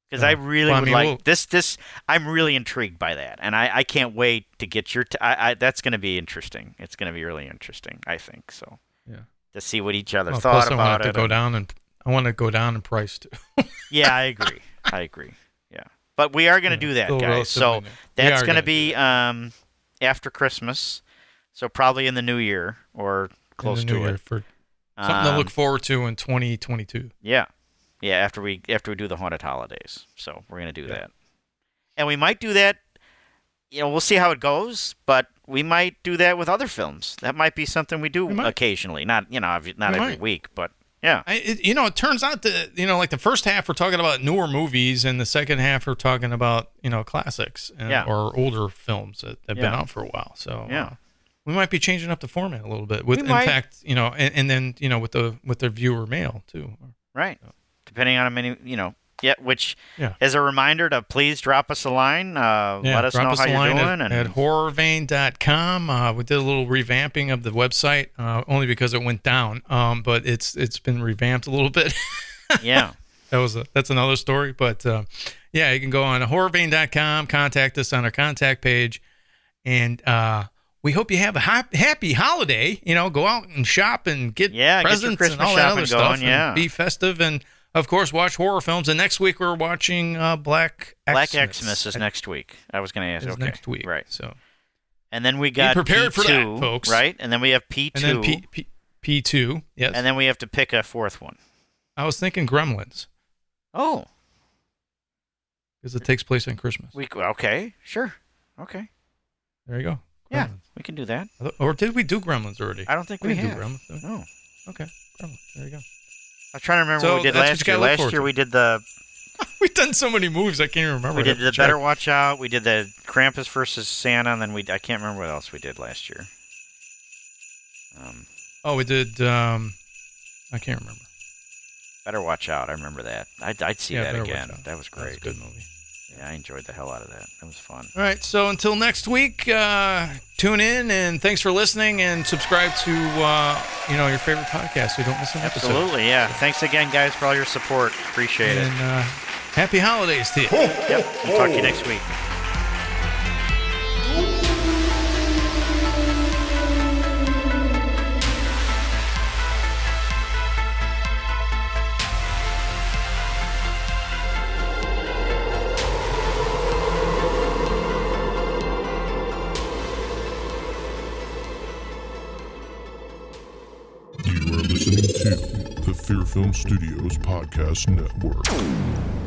because Yeah. I really Well, I would mean, like we'll- this. This I'm really intrigued by that, and I, I can't wait to get your. T- I, I, that's going to be interesting. It's going to be really interesting. I think so. Yeah. To see what each other Well, thought plus, I about wanted to it. go and- down and I want to go down in price too. yeah, I agree. I agree. Yeah, but we are going to Yeah, do that, guys. So relatively new. We that's going to be um after Christmas, so probably in the new year or close the new to year it. for something to Um, look forward to in 2022. Yeah, yeah. After we after we do the haunted holidays, so we're gonna do Yeah. that, and we might do that. You know, we'll see how it goes, but we might do that with other films. That might be something we do We occasionally. Not you know, not We every might. week, but yeah, I, it, you know, it turns out that you know, like the first half we're talking about newer movies, and the second half we're talking about you know classics and, Yeah. or older films that have been out for a while. So Yeah. uh, we might be changing up the format a little bit. With We in might. fact, you know, and, and then you know with the with the viewer mail too. right. Depending on how many, you know, yeah. Which, Yeah. as a reminder to please drop us a line. Uh, Yeah, let us know us how you're doing, at, and at horrorvein.com. Uh, we did a little revamping of the website, uh, only because it went down. Um, but it's it's been revamped a little bit. yeah, that was a, that's another story. But uh, yeah, you can go on horrorvein.com, contact us on our contact page, and uh, we hope you have a hap- happy holiday. You know, go out and shop and get Yeah, get presents Christmas and all that shopping other going, stuff. yeah. be festive and. Of course, watch horror films. And next week we're watching uh, Black Black Xmas. Xmas is next week. I was gonna ask. Is okay, next week, right? So, And then we got prepared P2, for that, folks. Right, and then we have P two, P, P, P two. Yes, and then we have to pick a fourth one. I was thinking Gremlins Oh, because it takes place on Christmas. we okay, sure, okay, There you go. yeah, we can do that. Or did we do Gremlins already? I don't think we, didn't have. do Gremlins. we? No, Okay, Gremlins. There you go. I'm trying to remember So what we did that's what you last year. Last year we did the We've done so many movies, I can't even remember. we did the. Better Watch Out. We did the Krampus versus Santa, and then we I can't remember what else we did last year. Um, Oh, we did. um I can't remember. Better Watch Out. I remember that. I'd, I'd see Yeah, that again. That was That was great. a good movie. Yeah, I enjoyed the hell out of that. That was fun. All right, so until next week, uh, tune in and thanks for listening and subscribe to uh, you know your favorite podcast so you don't miss an episode. Absolutely, yeah. Thanks again, guys, for all your support. Appreciate it. And uh, happy holidays to you. Yep. We'll talk to you next week. Film Studios Podcast Network.